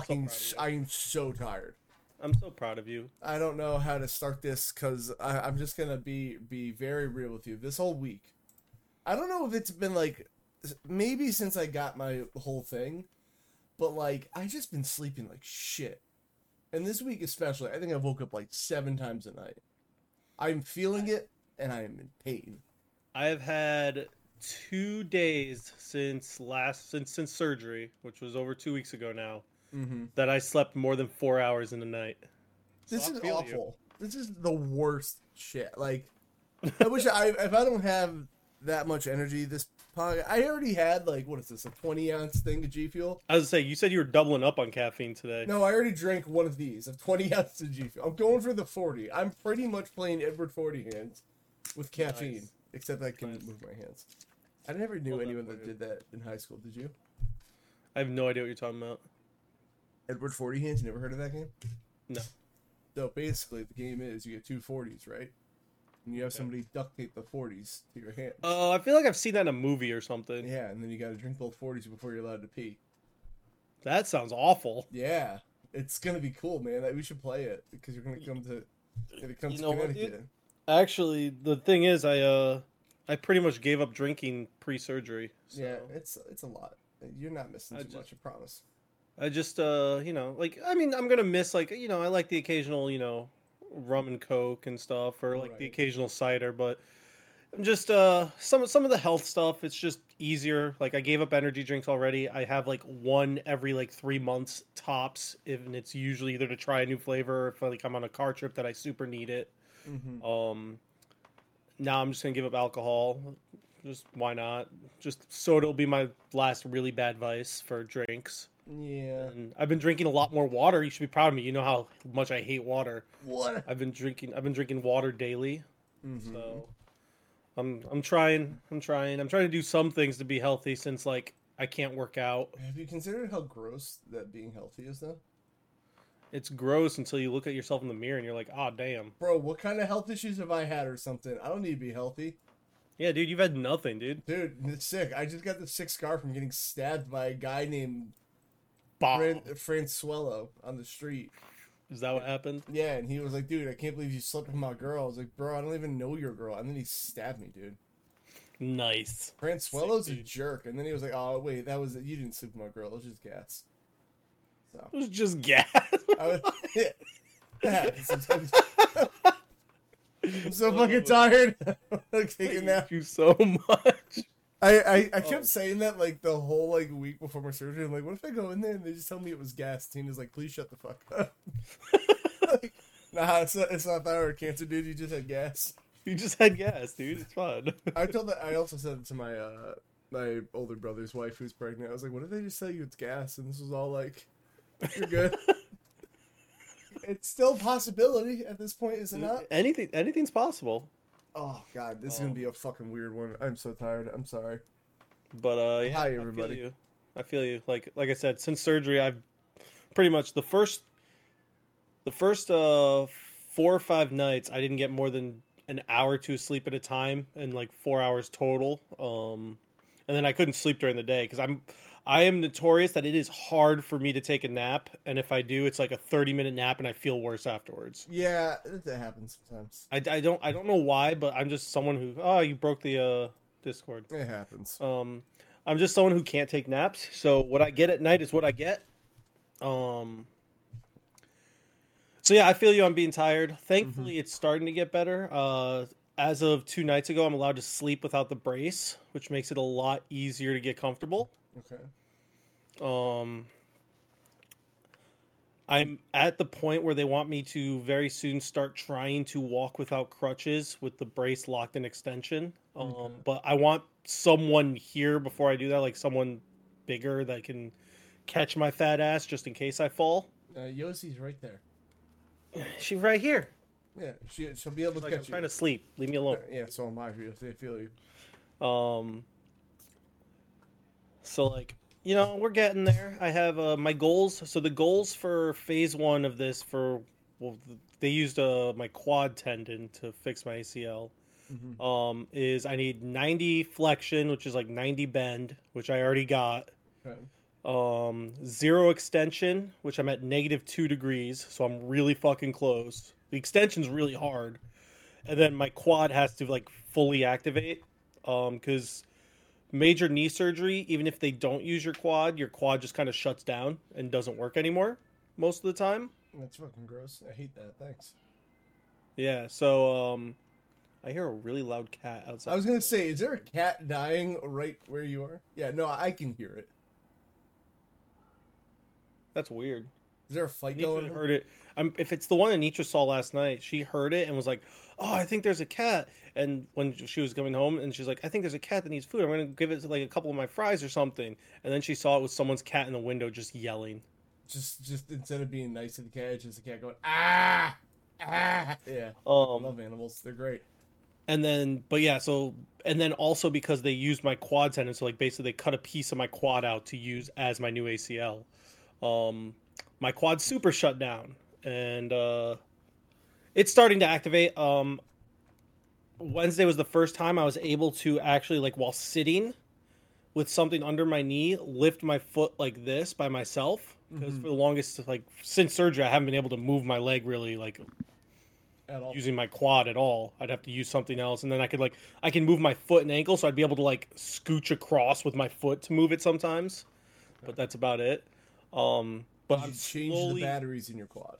fucking. proud of s- you. I am so tired. I'm so proud of you. I don't know how to start this because I'm just gonna be be very real with you. This whole week, I don't know if it's been like maybe since I got my whole thing, but like I just been sleeping like shit, and this week especially, I think I woke up like seven times a night. I'm feeling it, and I am in pain. I have had two days since last since since surgery, which was over two weeks ago now, Mm-hmm. that I slept more than four hours in a night. This So is feel you. awful. This is the worst shit. Like, I wish I if I don't have that much energy. This pod, I already had like what is this a twenty ounce thing of G Fuel? I was gonna say you said you were doubling up on caffeine today. No, I already drank one of these of twenty ounces of G Fuel. I'm going for the forty. I'm pretty much playing Edward Forty hands with caffeine, Nice. except I can Nice. move my hands. I never knew Love that anyone that did that in high school. Did you? I have no idea what you're talking about. Edward Forty hands. You never heard of that game? No. So basically, the game is you get two 40s, right? And you have Okay. somebody duct tape the 40s to your hand. Oh, I feel like I've seen that in a movie or something. Yeah, and then you got to drink both 40s before you're allowed to pee. That sounds awful. Yeah, it's gonna be cool, man. We should play it because you're gonna come to. Gonna come You to know what, Connecticut. Actually, the thing is, I uh, I pretty much gave up drinking pre-surgery. So Yeah, it's it's a lot. You're not missing I too just- much. I promise. I just uh, you know, like I mean, I'm gonna miss like you know, I like the occasional you know, rum and coke and stuff, or like the occasional cider, but I'm just uh, some some of the health stuff. It's just easier. Like I gave up energy drinks already. I have like one every like three months tops, and it's usually either to try a new flavor, or if like I'm on a car trip that I super need it. Mm-hmm. Um, now I'm just gonna give up alcohol. Just why not? Just soda will be my last really bad vice for drinks. Yeah. And I've been drinking a lot more water. You should be proud of me. You know how much I hate water. What? I've been drinking. I've been drinking water daily. Mm-hmm. So I'm I'm trying. I'm trying. I'm trying to do some things to be healthy since like I can't work out. Have you considered how gross that being healthy is, though? It's gross until you look at yourself in the mirror and you're like, ah, damn. Bro, what kind of health issues have I had or something? I don't need to be healthy. Yeah, dude, you've had nothing, dude. Dude, it's sick. I just got the sick scar from getting stabbed by a guy named Bob. Fran- Fransuelo on the street. Is that what happened? Yeah, and he was like, dude, I can't believe you slept with my girl. I was like, bro, I don't even know your girl. And then he stabbed me, dude. Nice. Fransuelo's Sick, a dude. jerk. And then he was like, oh, wait, that was, you didn't sleep with my girl. It was just gas. So, It was just gas. I was, yeah. Yeah, sometimes- I'm so oh, fucking tired. like taking that. Thank you so much. I, I, I kept Oh. saying that like the whole like week before my surgery. I'm like, what if I go in there and they just tell me it was gas? Tina's like, please shut the fuck up. like, nah, it's not, it's not thyroid cancer, dude. You just had gas. You just had gas, dude. It's fun. I told that. I also said it to my uh my older brother's wife who's pregnant. I was like, what if they just tell you it's gas? And this was all like, you're good. it's still a possibility at this point, is it not? Anything, anything's possible. Oh god, this is gonna be a fucking weird one. I'm so tired. I'm sorry. But uh, yeah, Hi, I feel you. I feel you. Like like I said, since surgery, I've pretty much the first the first uh four or five nights I didn't get more than an hour or two sleep at a time, and like four hours total. Um, and then I couldn't sleep during the day because I'm I am notorious that it is hard for me to take a nap, and if I do, it's like a thirty minute nap, and I feel worse afterwards. Yeah, that happens sometimes. I, I don't I don't know why, but I'm just someone who oh you broke the uh Discord. It happens. Um, I'm just someone who can't take naps. So what I get at night is what I get. Um. So yeah, I feel you. I'm being tired. Thankfully, it's starting to get better. Uh, as of two nights ago, I'm allowed to sleep without the brace, which makes it a lot easier to get comfortable. Okay. Um, I'm at the point where they want me to very soon start trying to walk without crutches with the brace locked in extension. Um, Okay. but I want someone here before I do that, like someone bigger that can catch my fat ass just in case I fall. Uh, Yossi's right there. She's right here. Yeah, she she'll be able to Like I'm catch trying you. to sleep. Leave me alone. Yeah, so am I. I feel you. Um. So like, you know, we're getting there. I have uh, my goals. So the goals for phase one of this for well, they used uh, my quad tendon to fix my ACL. Mhm. Um, is I need 90 flexion, which is like 90 bend, which I already got. Okay. Um, zero extension, which I'm at negative two degrees, so I'm really fucking close. The extension's really hard, and then my quad has to like fully activate. Um, because major knee surgery, even if they don't use your quad, your quad just kind of shuts down and doesn't work anymore most of the time. That's fucking gross. I hate that. Thanks. Yeah, so um, I hear a really loud cat outside. I was gonna say, is there a cat dying right where you are? Yeah, no, I can hear it. That's weird. Is there a fight Nitra going? on? heard it. Um, if it's the one that Nitra saw last night, she heard it and was like, "Oh, I think there's a cat." And when she was coming home, and she's like, "I think there's a cat that needs food. I'm gonna give it like a couple of my fries or something." And then she saw it was someone's cat in the window just yelling. Just, just instead of being nice to the cat, just the cat going ah, ah. Yeah, I Um, love animals. They're great. and then, but yeah, so and then also because they used my quad tendon, so like basically they cut a piece of my quad out to use as my new ACL. Um, my quad super shut down, and uh, it's starting to activate. Um, Wednesday was the first time I was able to actually like while sitting with something under my knee lift my foot like this by myself because Mhm. for the longest like since surgery I haven't been able to move my leg really like At all. using my quad at all. I'd have to use something else, and then I could like I can move my foot and ankle, so I'd be able to like scooch across with my foot to move it sometimes. But that's about it. Um, but you I'm change slowly. the batteries in your quad.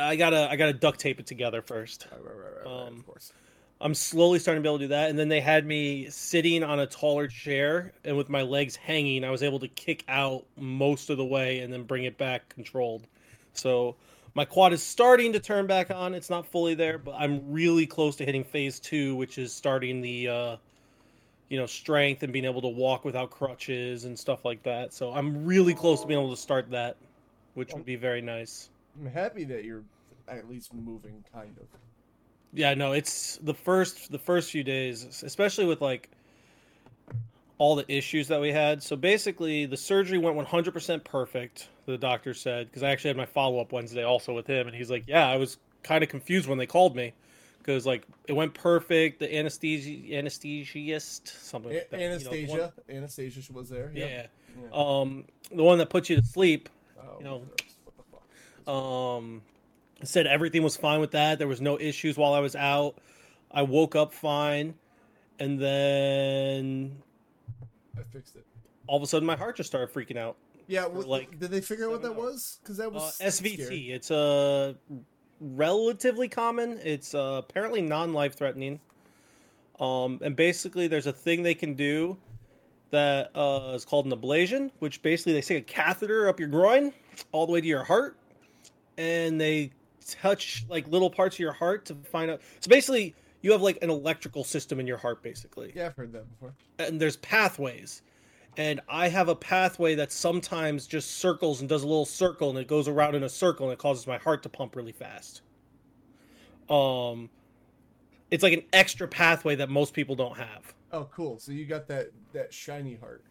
I gotta I gotta duct tape it together first. Right, right, right, Um, of course. I'm slowly starting to be able to do that, and then they had me sitting on a taller chair, and with my legs hanging, I was able to kick out most of the way and then bring it back controlled. So my quad is starting to turn back on. It's not fully there, but I'm really close to hitting phase two, which is starting the, uh, you know, strength and being able to walk without crutches and stuff like that. So I'm really close to being able to start that, which would be very nice. I'm happy that you're at least moving, kind of. Yeah, no, it's the first the first few days, especially with like all the issues that we had. So basically, the surgery went 100% perfect. The doctor said because I actually had my follow up Wednesday also with him, and he's like, "Yeah, I was kind of confused when they called me because like it went perfect. The anesthesia anesthesiast something like that, you know, one- Anastasia, Anastasia was there. yeah. Yeah. Um, the one that puts you to sleep Oh, you know, gross. Um, said everything was fine with that. There was no issues while I was out. I woke up fine, and then I fixed it. all of a sudden my heart just started freaking out. Yeah, what, like, did they figure out what that seven was? Because that Uh, was SVT. scary. It's uh, relatively common. It's uh, apparently non-life threatening. Um, and basically, there's a thing they can do that uh, is called an ablation, which basically they stick a catheter up your groin all the way to your heart, and they touch like little parts of your heart to find out. So basically, you have like an electrical system in your heart, basically Yeah, I've heard that before. and there's pathways and i have a pathway that sometimes just circles and does a little circle and it goes around in a circle and it causes my heart to pump really fast um it's like an extra pathway that most people don't have Oh, cool. So you got that that shiny heart.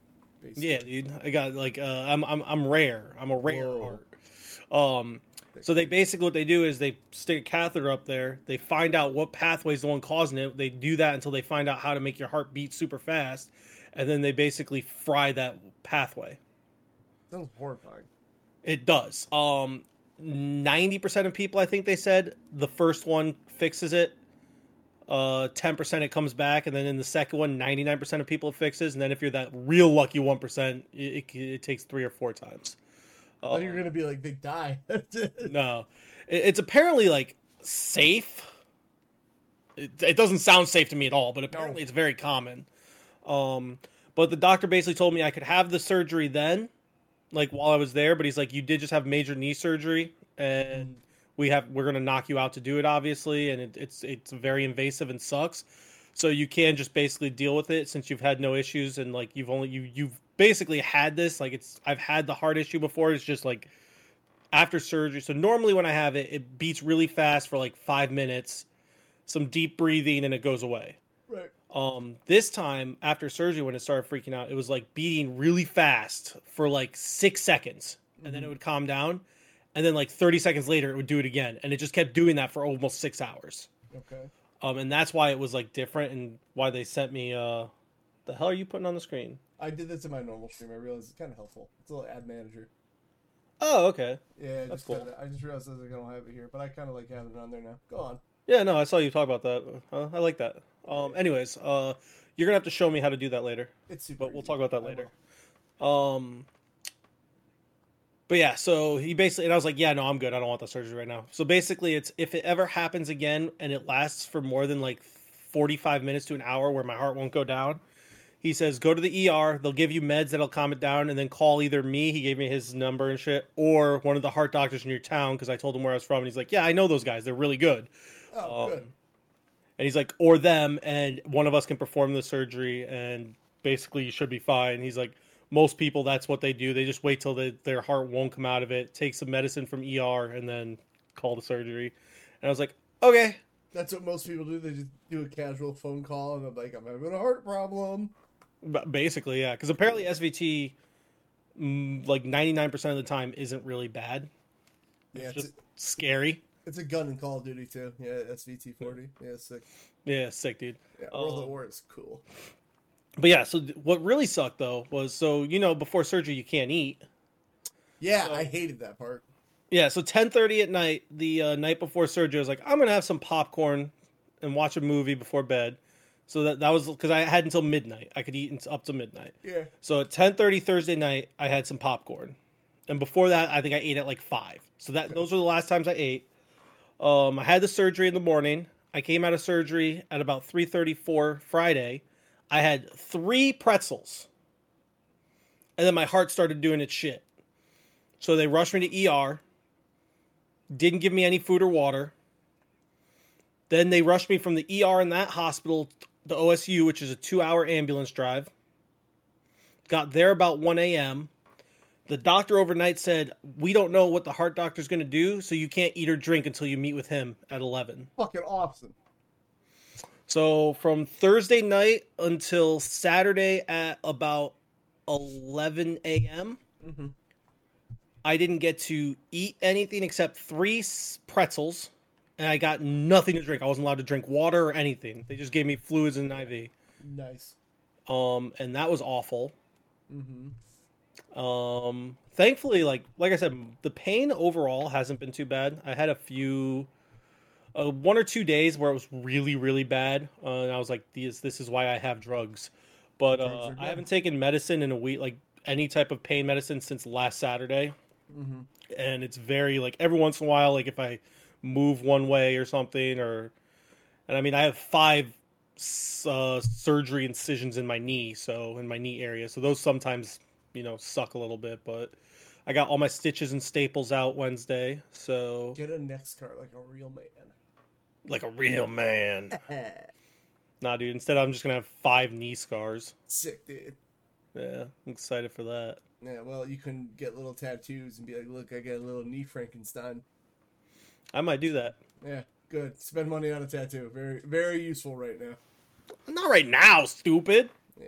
Basically. yeah dude i got like uh i'm i'm, I'm rare i'm a rare Whoa. heart um so they basically what they do is they stick a catheter up there they find out what pathway is the one causing it they do that until they find out how to make your heart beat super fast and then they basically fry that pathway Sounds horrifying. It does. Um, ninety percent of people, I think they said, the first one fixes it. Uh, ten percent it comes back, and then in the second one, ninety nine percent of people it fixes, and then if you're that real lucky one percent, it, it, it takes three or four times. I thought you were gonna be like they die. no, it's apparently like safe. It, it doesn't sound safe to me at all, but apparently it's very common. Um, but the doctor basically told me I could have the surgery then, like while I was there. But he's like, you did just have major knee surgery, and we have we're gonna knock you out to do it, obviously, and it, it's it's very invasive and sucks. So you can just basically deal with it since you've had no issues and like you've only you you've basically had this like it's I've had the heart issue before. It's just like after surgery. So normally when I have it, it beats really fast for like five minutes, some deep breathing, and it goes away. right. Um, this time after surgery, when it started freaking out, it was like beating really fast for like six seconds, and then it would calm down, and then like thirty seconds later, it would do it again, and it just kept doing that for almost six hours. Okay. Um, and that's why it was like different, and why they sent me. Uh, the hell are you putting on the screen? I did this in my normal stream. I realized it's kind of helpful. It's a little ad manager. Oh, okay. Yeah, I That's just cool. kinda, I just realized I don't have it here, but I kind of like having it on there now. Go on. Yeah, no, I saw you talk about that. Uh, I like that. Um, anyways, uh, you're gonna have to show me how to do that later. It's super. but we'll easy. talk about that later. Um, but yeah, so he basically, and I was like, yeah, no, I'm good. I don't want the surgery right now. So basically, it's if it ever happens again and it lasts for more than like 45 minutes to an hour where my heart won't go down, he says, go to the ER. They'll give you meds that'll calm it down, and then call either me. He gave me his number and shit, or one of the heart doctors in your town because I told him where I was from, and he's like, yeah, I know those guys. They're really good. Oh, Um, good. And he's like, or them, and one of us can perform the surgery, and basically you should be fine. He's like, most people, that's what they do. They just wait till they, their heart won't come out of it, take some medicine from ER, and then call the surgery. And I was like, okay. That's what most people do. They just do a casual phone call and I'm like, I'm having a heart problem. Basically, yeah. Because apparently SVT, mm, like 99% of the time, isn't really bad. Yeah, It's it's, just scary. it's a gun in Call of Duty too. Yeah, SVT 40. Yeah, sick. Yeah, sick, dude. Yeah, World Um, of War is cool. But yeah, so what really sucked, though, was so, you know, before surgery, you can't eat. Yeah, so- I hated that part. Yeah, so ten thirty at night, the uh, night before surgery, I was like, I'm gonna have some popcorn and watch a movie before bed. So that that was because I had until midnight. I could eat until- up to midnight. Yeah. So at ten thirty Thursday night, I had some popcorn, and before that, I think I ate at like five. So that those were the last times I ate. Um, I had the surgery in the morning. I came out of surgery at about three thirty four Friday. I had three pretzels, and then my heart started doing its shit. So they rushed me to ER. Didn't give me any food or water. Then they rushed me from the ER in that hospital, the OSU, which is a two hour ambulance drive. Got there about 1 a.m. The doctor overnight said, We don't know what the heart doctor's going to do, so you can't eat or drink until you meet with him at 11. Fucking awesome. So from Thursday night until Saturday at about 11 a.m., Mhm. I didn't get to eat anything except three pretzels, and I got nothing to drink. I wasn't allowed to drink water or anything. They just gave me fluids and an IV. Nice. Um, and that was awful. Mm-hmm. Um, thankfully, like like I said, the pain overall hasn't been too bad. I had a few, uh, one or two days where it was really really bad, uh, and I was like, "This this is why I have drugs." But Drugs uh. I haven't taken medicine in a week, like any type of pain medicine since last Saturday, Mm-hmm. and it's very like every once in a while, like if I move one way or something, or and I mean I have five uh, surgery incisions in my knee, so in my knee area, so those sometimes you know suck a little bit, but I got all my stitches and staples out Wednesday, so Get a next card like a real man. like a real man. Nah, dude. Instead, I'm just gonna have five knee scars. Sick, dude. Yeah, I'm excited for that. Yeah, well, you can get little tattoos and be like, look, I got a little knee Frankenstein. I might do that. Yeah, good. Spend money on a tattoo. Very, very useful right now. Not right now, stupid. Yeah.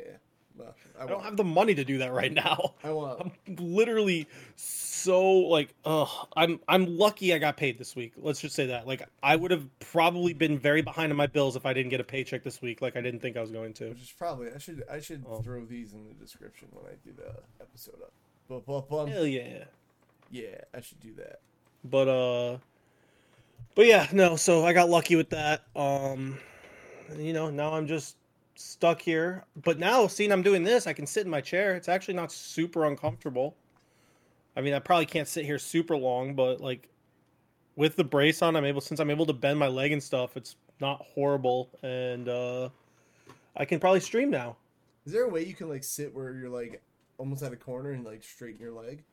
Well, I, I don't have the money to do that right now. I want. I'm literally so like, ugh. I'm I'm lucky I got paid this week. Let's just say that. Like, I would have probably been very behind on my bills if I didn't get a paycheck this week. Like, I didn't think I was going to. Which is probably I should I should Oh. throw these in the description when I do the episode up. But, but, but Hell yeah. yeah, I should do that. But uh but yeah, no, so I got lucky with that. Um you know, now I'm just stuck here. But now seeing I'm doing this, I can sit in my chair. It's actually not super uncomfortable. I mean, I probably can't sit here super long, but like with the brace on, I'm able since I'm able to bend my leg and stuff, it's not horrible and uh I can probably stream now. Is there a way you can like sit where you're like almost at a corner and like straighten your leg?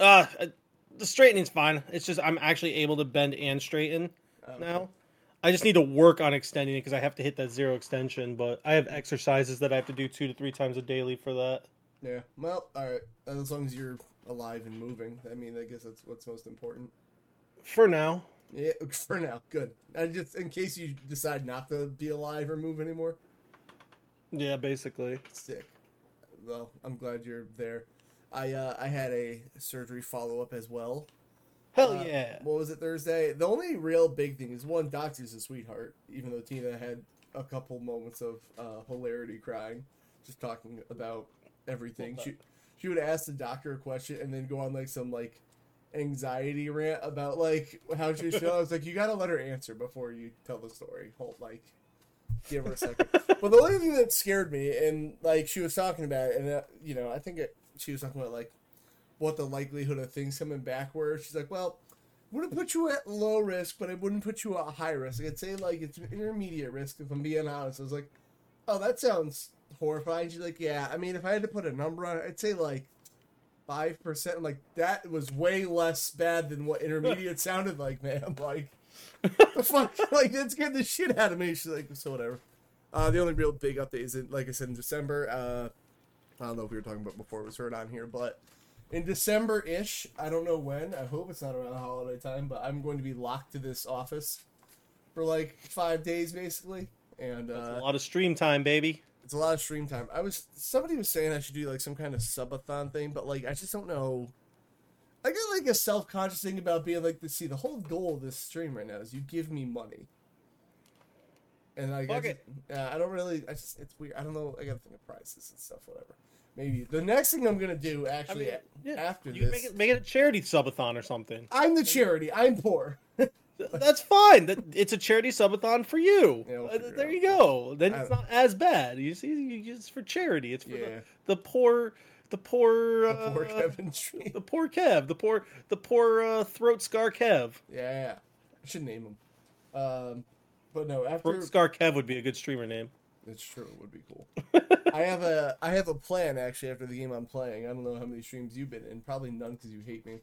Uh the straightening's fine. It's just I'm actually able to bend and straighten. Um, now. I just need to work on extending it because I have to hit that zero extension. But I have exercises that I have to do two to three times a daily for that. Yeah. Well, all right. As long as you're alive and moving, I mean, I guess that's what's most important. For now, Yeah. For now, good. And just in case you decide not to be alive or move anymore, yeah, basically. sick. Well, I'm glad you're there. I uh, I had a surgery follow up as well. Hell Uh, yeah! What was it Thursday? The only real big thing is one, doctor's a sweetheart. Even though Tina had a couple moments of uh, hilarity crying, just talking about everything. She she would ask the doctor a question and then go on like some like anxiety rant about like how. I was like, you gotta let her answer before you tell the story. Hold like, give her a second. but the only thing that scared me, and like she was talking about it, and uh, you know, I think it, she was talking about like what the likelihood of things coming back were. She's like, well, wouldn't put you at low risk, but it wouldn't put you at high risk. I'd say like it's an intermediate risk if I'm being honest. I was like, oh, that sounds horrifying. She's like, yeah. I mean, if I had to put a number on it, I'd say like five percent. Like that was way less bad than what intermediate sounded like, man. Like the fuck, like that scared the shit out of me. She's like, so whatever. Uh, the only real big update is, in, like I said, in December. Uh, I don't know if we were talking about before it was heard on here, but in December ish, I don't know when. I hope it's not around holiday time, but I'm going to be locked to this office for like five days, basically. And That's uh, a lot of stream time, baby. it's a lot of stream time. I was somebody was saying I should do like some kind of subathon thing, but like I just don't know. I get like a self conscious thing about being like, to see, the whole goal of this stream right now is you give me money, and like I, just, it. uh, I don't really, I just it's weird. I don't know. I gotta think of prices and stuff. Whatever. Maybe the next thing I'm gonna do I actually mean, yeah, after you this, make it make it a charity subathon or something. I'm the charity. I'm poor. That's fine. That it's a charity subathon for you. Yeah, we'll Uh, there you go. Then it's don't- as bad. You see, it's for charity. It's for Yeah. the, the poor, the poor, The poor uh, Kevin the poor Kev, the poor, the poor uh, throat scar Kev. Yeah, I should name him. Um, but no, after Throat scar Kev would be a good streamer name. It's true. It would be cool. I have a I have a plan actually after the game I'm playing. I don't know how many streams you've been in. Probably none because you hate me.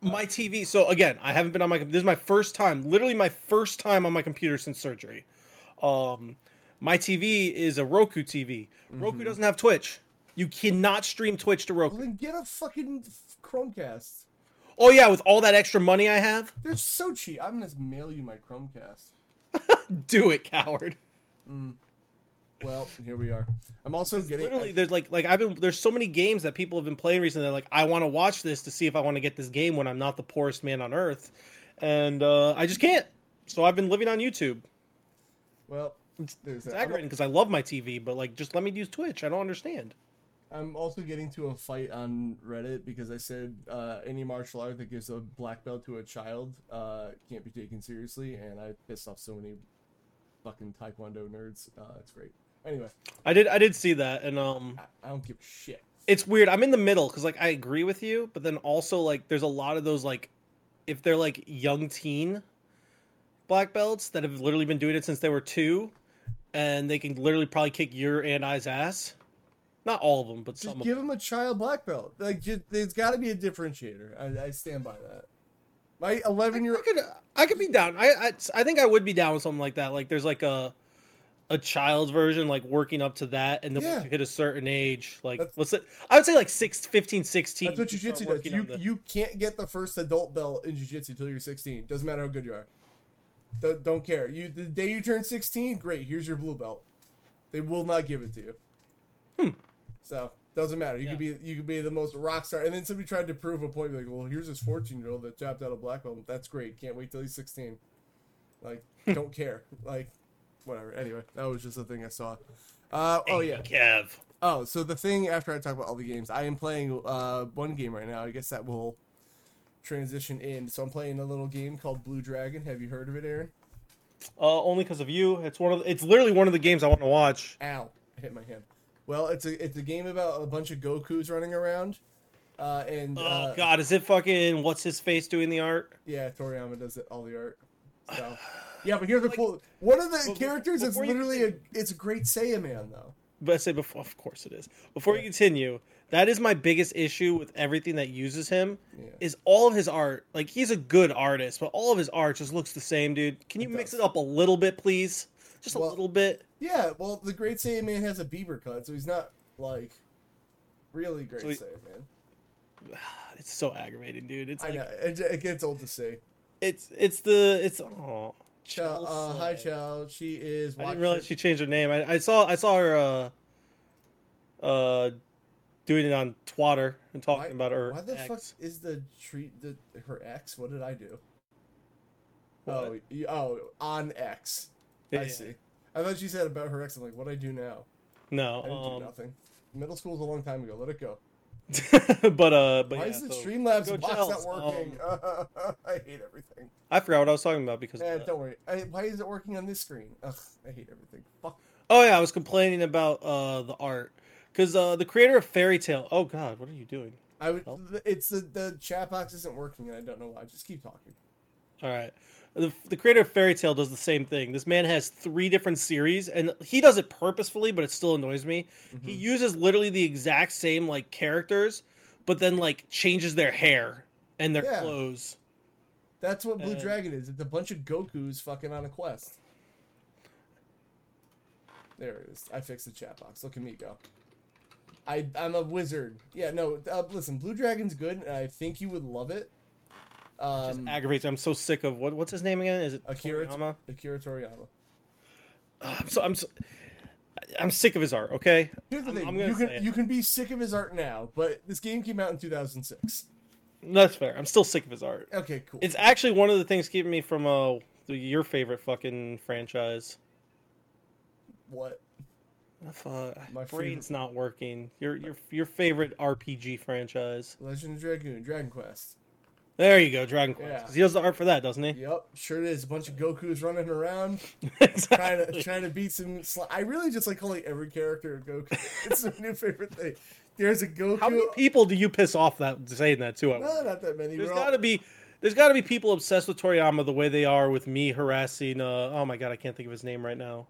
My uh, TV. So again, I haven't been on my. This is my first time. Literally my first time on my computer since surgery. Um, my TV is a Roku TV. Roku mm-hmm. doesn't have Twitch. You cannot stream Twitch to Well, Roku. then get a fucking Chromecast. Oh yeah, with all that extra money I have, They're so cheap. I'm gonna mail you my Chromecast. do it, coward. Mm. Well, here we are. I'm also getting. Literally, there's like like I've been there's so many games that people have been playing recently. They're like, I want to watch this to see if I want to get this game when I'm not the poorest man on earth, and uh, I just can't. So I've been living on YouTube. well, there's It's aggravating because I love my TV, but like just let me use Twitch. I don't understand. I'm also getting to a fight on Reddit because I said uh, any martial art that gives a black belt to a child uh, can't be taken seriously, and I pissed off so many fucking Taekwondo nerds. Uh, it's great. Anyway, I did I did see that, and um, I, I don't give a shit. it's weird. I'm in the middle because like I agree with you, but then also like there's a lot of those like if they're like young teen black belts that have literally been doing it since they were two, and they can literally probably kick your and I's ass. Not all of them, but some Just of give them a child black belt. Like, ju- there's got to be a differentiator. I, I stand by that. My 11 year old I could I could be down. I, I I think I would be down with something like that. Like there's like a a child's version like working up to that and then Yeah. once you hit a certain age like That's- what's it I would say like 6 15 16 That's what jujitsu does. You the- you can't get the first adult belt in jujitsu until you're 16. Doesn't matter how good you are. Don't, don't care. You the day you turn 16, great. Here's your blue belt. They will not give it to you. Hmm. So doesn't matter. You could be you could be the most rock star. And then somebody tried to prove a point. Like, well, here's this 14 year old that tapped out a black belt. That's great. Can't wait till he's 16. Like, don't care. Like, whatever. Anyway, that was just a thing I saw. Uh, oh yeah. Kev Oh, so the thing after I talk about all the games, I am playing uh, one game right now. I guess that will transition in. So I'm playing a little game called Blue Dragon. Have you heard of it, Aren? uh only because of you it's one of the, it's literally one of the games I want to watch Ow! I hit my hand. Well, it's a it's a game about a bunch of Goku's running around, uh, and oh uh, god is it fucking what's his face doing the art yeah, Toriyama does it all the art. So yeah, but here's the cool. One of the characters is literally a it's a great Saiyaman though. but I say before of course it is before you continue that is my biggest issue with everything that uses him Yeah. is all of his art like he's a good artist but all of his art just looks the same dude can you It mix does. it up a little bit please just a little bit Yeah, well, the Great Saiyaman has a Bieber cut, so he's not like really Great So he- Saiyan Man. it's so aggravating dude it's I like know it, it gets old to say. it's it's the it's oh Chow, uh, hi, Chow. She is. I didn't realize she changed her name. I, I saw I saw her uh uh doing it on Twitter and talking Why- about her. Why the fuck is the treat the her ex? What did I do? What? Oh, you, oh, on X. Yeah, I yeah. see. I thought she said about her ex. I'm like, what I do now? No, I didn't do um, nothing. Middle school is a long time ago. Let it go. but uh, but Why yeah, is the so- Streamlabs box Chels. not working? I hate everything. I forgot what I was talking about because. Eh, don't worry. I, why is it working on this screen? Ugh, I hate everything. Fuck. Oh yeah, I was complaining about uh the art because uh the creator of Fairy Tail. Oh God, what are you doing? I would. Oh. It's the the chat box isn't working, and I don't know why. Just keep talking. All right. The, the creator of Fairy Tail does the same thing. This man has three different series, and he does it purposefully, but it still annoys me. He Mhm. uses literally the exact same like characters, but then like changes their hair and their Yeah. clothes. That's what Blue And- Dragon is. It's a bunch of Goku's fucking on a quest. There it is. I fixed the chat box. Look at me go. I I'm a wizard. Yeah, no. Uh, listen, Blue Dragon's good, and I think you would love it. Just Um, aggravates. I'm so sick of what what's his name again? Is it Akira Toriyama? Akira Toriyama. Ugh, I'm so I'm so, I'm sick of his art. Okay, Here's the I'm- thing: I'm you can you can be sick of his art now, but this game came out in 2006. that's fair. I'm still sick of his art. Okay, cool. It's actually one of the things keeping me from uh your favorite fucking franchise. what? Uh, Fuck, My brain's not working. Your your your favorite RPG franchise. Legend of Dragoon, Dragon Quest. There you go, Dragon Quest. Yeah. he does the art for that, doesn't he? Yep, sure it is. A bunch of Goku's running around. trying to trying to beat some. Sli- I really just like calling every character a Goku. It's a new favorite thing. There's a Goku. How many people do you piss off that saying that too? No, not that many. There's got to be. There's got to be people obsessed with Toriyama the way they are with me harassing. Uh, oh my god, I can't think of his name right now.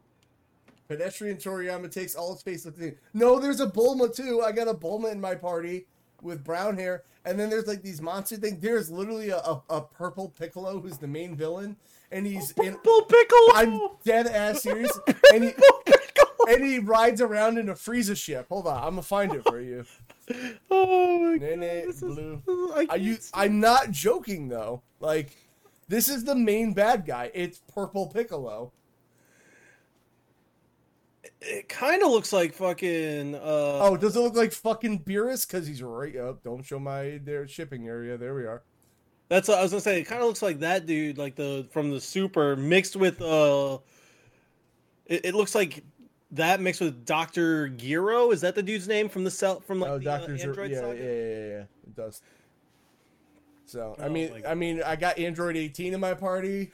pedestrian Toriyama takes all space. No, there's a Bulma too. I got a Bulma in my party with brown hair, and then there's like these monster things. There's literally a, a, a purple Piccolo who's the main villain, and he's in. Purple Piccolo. I'm dead ass serious, and he and he rides around in a Frieza ship. Hold on, I'm gonna find it for you. Oh my god. Nene this is- Blue. this is- I Are you? see- I'm not joking though. Like, this is the main bad guy. It's Purple Piccolo. It kind of looks like fucking. Uh, Oh, does it look like fucking Beerus? Because he's right up. Don't show my their shipping area. There we are. That's what I was gonna say. It kind of looks like that dude, like the from the Super, mixed with uh. It, it looks like that mixed with Doctor Gero. Is that the dude's name from the cell from like oh, the uh, Doctor. Android yeah, yeah, saga? yeah, yeah, yeah. It does. So I Oh mean, I mean, I got Android 18 in my party.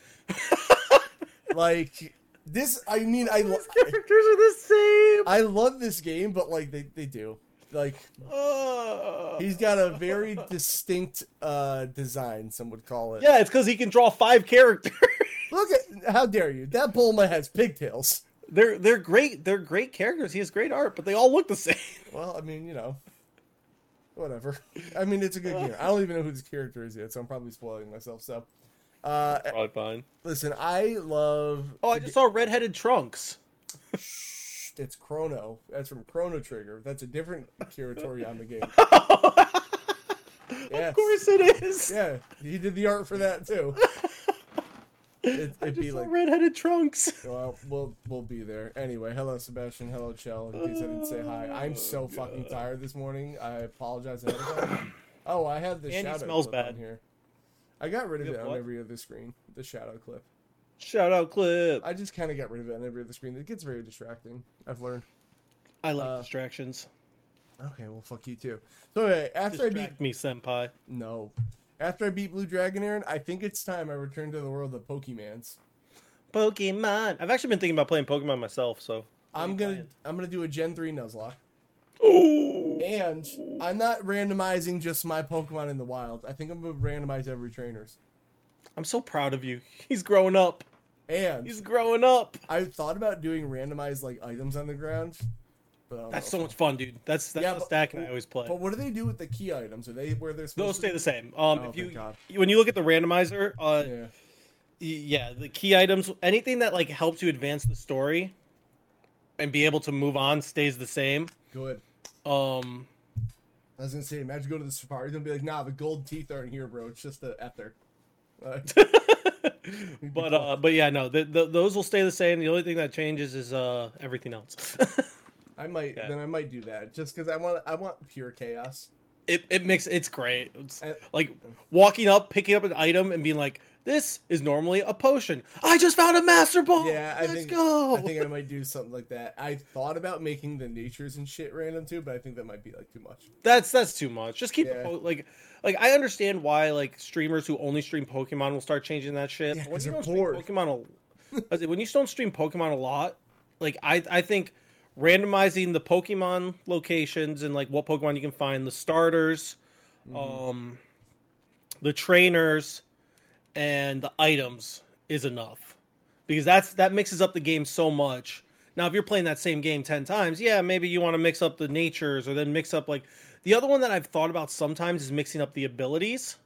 like this, I mean, I lo- Characters are the same. I love this game, but like they they do like Uh, he's got a very distinct uh design. Some would call it. yeah, it's because he can draw five characters. Look at how dare you? That Bulma has pigtails. they're they're great. They're great characters. He has great art, but they all look the same. Well, I mean, you know, whatever. I mean, it's a good game. I don't even know who this character is yet, so I'm probably spoiling myself. So, uh, Probably fine. listen, I love. Oh, I just saw redheaded Trunks. Shh, it's Chrono. That's from Chrono Trigger. That's a different Kira Toriyama game. Yes. Of course it is. Yeah, he did the art for that too. It, I it'd just be saw like, redheaded Trunks. well, we'll we'll be there anyway. Hello, Sebastian. Hello, Chell. In case I didn't say hi, I'm so fucking tired this morning. I apologize ahead of time. Oh, I have the Andy shadow smells bad. on here. I got rid of it on what? every other screen. The shadow clip. Out clip. I just kind of got rid of it on every other screen. It gets very distracting. I've learned. I like uh, distractions. Okay, well, fuck you too. So anyway, after I beat me, senpai. no, after I beat Blue Dragon, Aren, I think it's time I return to the world of Pokemans. Pokemon. I've actually been thinking about playing Pokemon myself, so. I'm gonna I'm gonna do a Gen three Nuzlocke. Ooh. And I'm not randomizing just my Pokemon in the wild. I think I'm gonna randomize every trainer's. I'm so proud of you. He's growing up. And He's growing up. I thought about doing randomized like items on the ground. But That's know. so much fun, dude. That's that's Yeah, the but- I always play. But what do they do with the key items? Are they where they're supposed Those to stay be? the same. Um, Oh, if you God. when you look at the randomizer, uh, Yeah. yeah, the key items, anything that like helps you advance the story and be able to move on stays the same. Good. Um, I was gonna say, imagine go to the safari and be like, nah, the gold teeth aren't here, bro. It's just the ether. Uh, but uh, but yeah, no, the, the, those will stay the same. The only thing that changes is uh everything else. I might Yeah. then I might do that just because I want I want pure chaos. it, it makes it's great. It's I- like walking up, picking up an item, and being like, "This is normally a potion. I just found a master ball. Yeah, I Let's think go." I think I might do something like that. I thought about making the natures and shit random too, but I think that might be like too much. that's that's too much. Just keep Yeah. po- like like I understand why like streamers who only stream Pokemon will start changing that shit. Yeah, when you don't stream. Pokemon, a, when you don't stream Pokemon a lot, like I I think randomizing the Pokemon locations and like what Pokemon you can find, the starters, Mm-hmm. um, the trainers, and the items is enough because that's that mixes up the game so much. Now, if you're playing that same game ten times, yeah, maybe you want to mix up the natures or then mix up like the other one that I've thought about sometimes is mixing up the abilities,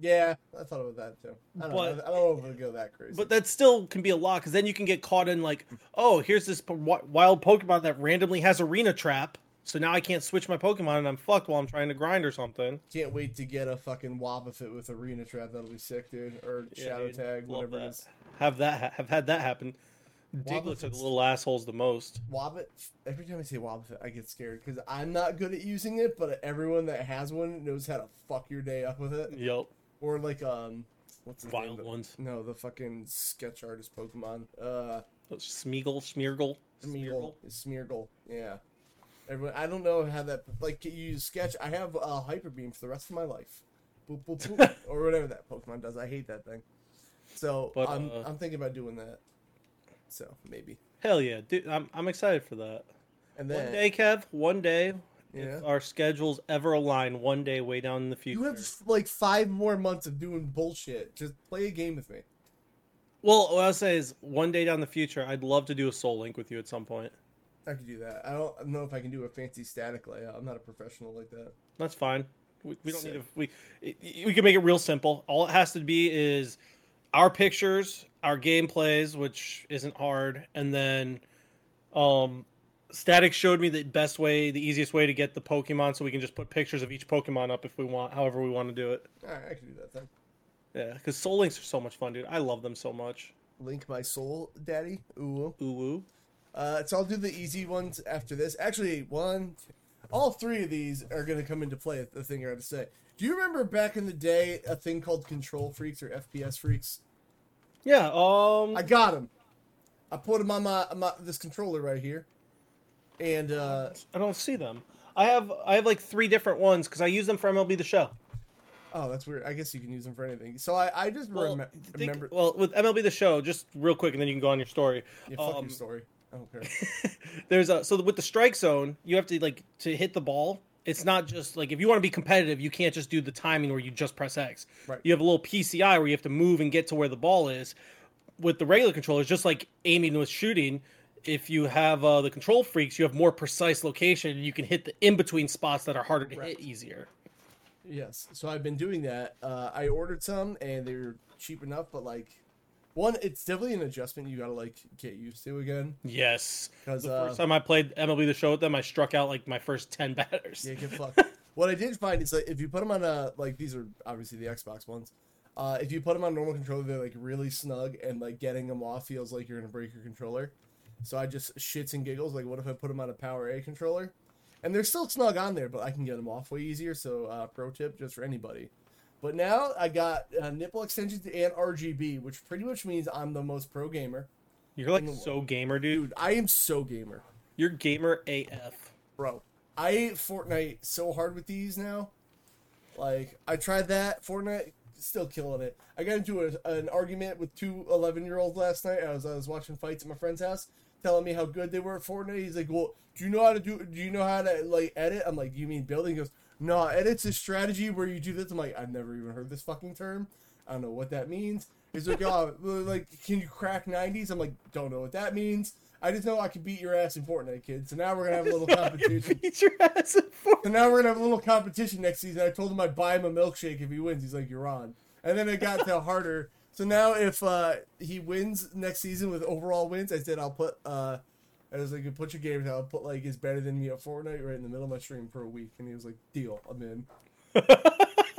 Yeah, I thought about that too. I don't, But- know, I don't know if go that crazy. but that still can be a lot because then you can get caught in like, oh, here's this wild Pokemon that randomly has arena trap, so now I can't switch my Pokemon and I'm fucked while I'm trying to grind or something. Can't wait to get a fucking Wobbuffet with arena trap. That'll be sick, dude. Or Yeah, shadow dude, tag, love whatever it that. is. Have that ha- have had that happen. Digletts are the little assholes the most. Wobbit. Every time I say Wobbuffet, I get scared because I'm not good at using it, but everyone that has one knows how to fuck your day up with it. Yep, Or like um, what's the wild name? ones. No, the fucking sketch artist Pokemon. Uh, Smeagol, Smeargle, Smeargle. Smeargle. Yeah. Everyone, I don't know how that like you use sketch. I have a hyper beam for the rest of my life, boop boop boop, or whatever that Pokemon does. I hate that thing. So But, I'm uh, I'm thinking about doing that. So maybe, Hell yeah, dude! I'm I'm excited for that. and then, One day, Kev. One day, yeah. our schedules ever align, one day way down in the future. You have like five more months of doing bullshit. Just play a game with me. Well, what I'll say is, one day down the future, I'd love to do a Soul Link with you at some point. I could do that. I don't know if I can do a fancy static layout. I'm not a professional like that. That's fine. We, we don't need to. We it- we can make it real simple. All it has to be is our pictures, our gameplays, which isn't hard, and then um, Static showed me the best way, the easiest way to get the Pokemon, so we can just put pictures of each Pokemon up if we want, however we want to do it. All right, I can do that then. Yeah, because Soul Links are so much fun, dude. I love them so much. Link my soul, daddy. Ooh. Ooh, ooh. Uh, so I'll do the easy ones after this. Actually, one, all three of these are going to come into play. The thing I got to say. Do you remember back in the day a thing called Control Freaks or FPS Freaks? Yeah. Um. I got them. I put them on my, my this controller right here, and uh, I don't see them. I have I have like three different ones because I use them for MLB the Show. oh, that's weird. I guess you can use them for anything. So I, I just Well, remem- think- remember. well, with MLB the Show, just real quick, and then you can go on your story. Yeah, fuck um, your story. I care. There's a so with the strike zone, you have to like to hit the ball. It's not just like if you want to be competitive, you can't just do the timing where you just press X. Right. You have a little PCI where you have to move and get to where the ball is. With the regular controllers, just like aiming with shooting, if you have uh, the control freaks, you have more precise location and you can hit the in between spots that are harder to Right. hit easier. Yes. So I've been doing that. Uh, I ordered some and they're cheap enough, but like, one, it's definitely an adjustment you gotta like get used to again. Yes. Because The uh, first time I played MLB the Show with them, I struck out like my first ten batters. yeah, get fucked. what I did find is like if you put them on a like these are obviously the Xbox ones. Uh, if you put them on normal controller, they're like really snug, and like getting them off feels like you're gonna break your controller. So I just shits and giggles. Like, what if I put them on a PowerA controller? And they're still snug on there, but I can get them off way easier. So, uh, pro tip just for anybody. But now I got uh, nipple extensions and RGB, which pretty much means I'm the most pro gamer. You're like so gamer, dude. Dude, I am so gamer, You're gamer AF. bro. I ate Fortnite so hard with these now. Like, I tried that Fortnite, still killing it. I got into a, an argument with two 11 year olds last night. I was I was watching fights at my friend's house, telling me how good they were at Fortnite. He's like, "Well, do you know how to do? Do you know how to like edit?" I'm like, "You mean building?" He goes, "No, and it's a strategy where you do this." I'm like, "I've never even heard this fucking term. I don't know what that means." He's like, "Oh, like, can you crack 90s?" I'm like, "Don't know what that means." I just know I can beat your ass in Fortnite, kid. So now we're gonna have a little competition. Beat your ass in Fortnite. So now we're gonna have a little competition next season. I told him I'd buy him a milkshake if he wins. He's like, "You're on." And then it got to harder. So now if uh, he wins next season with overall wins, I said I'll put. Uh, I was like, you "Put your games. I'll put like is better than me at Fortnite right in the middle of my stream for a week." And he was like, "Deal, I'm in."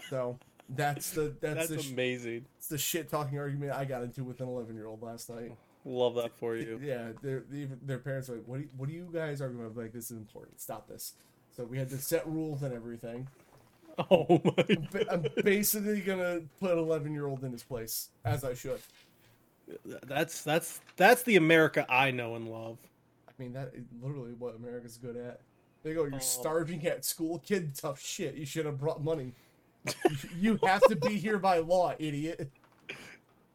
so that's the that's, That's the amazing. it's the shit talking argument I got into with an 11 year old last night. Love that for you. Yeah, their even their parents were like, "What? Do you, what do you guys arguing about? Like, this is important. Stop this." So we had to set rules and everything. Oh my! I'm basically gonna put an 11 year old in his place, as I should. That's that's that's the America I know and love. I mean, that is literally what America's good at. They go, you're Oh. starving at school, kid. Tough shit. You should have brought money. You- you have to be here by law, idiot.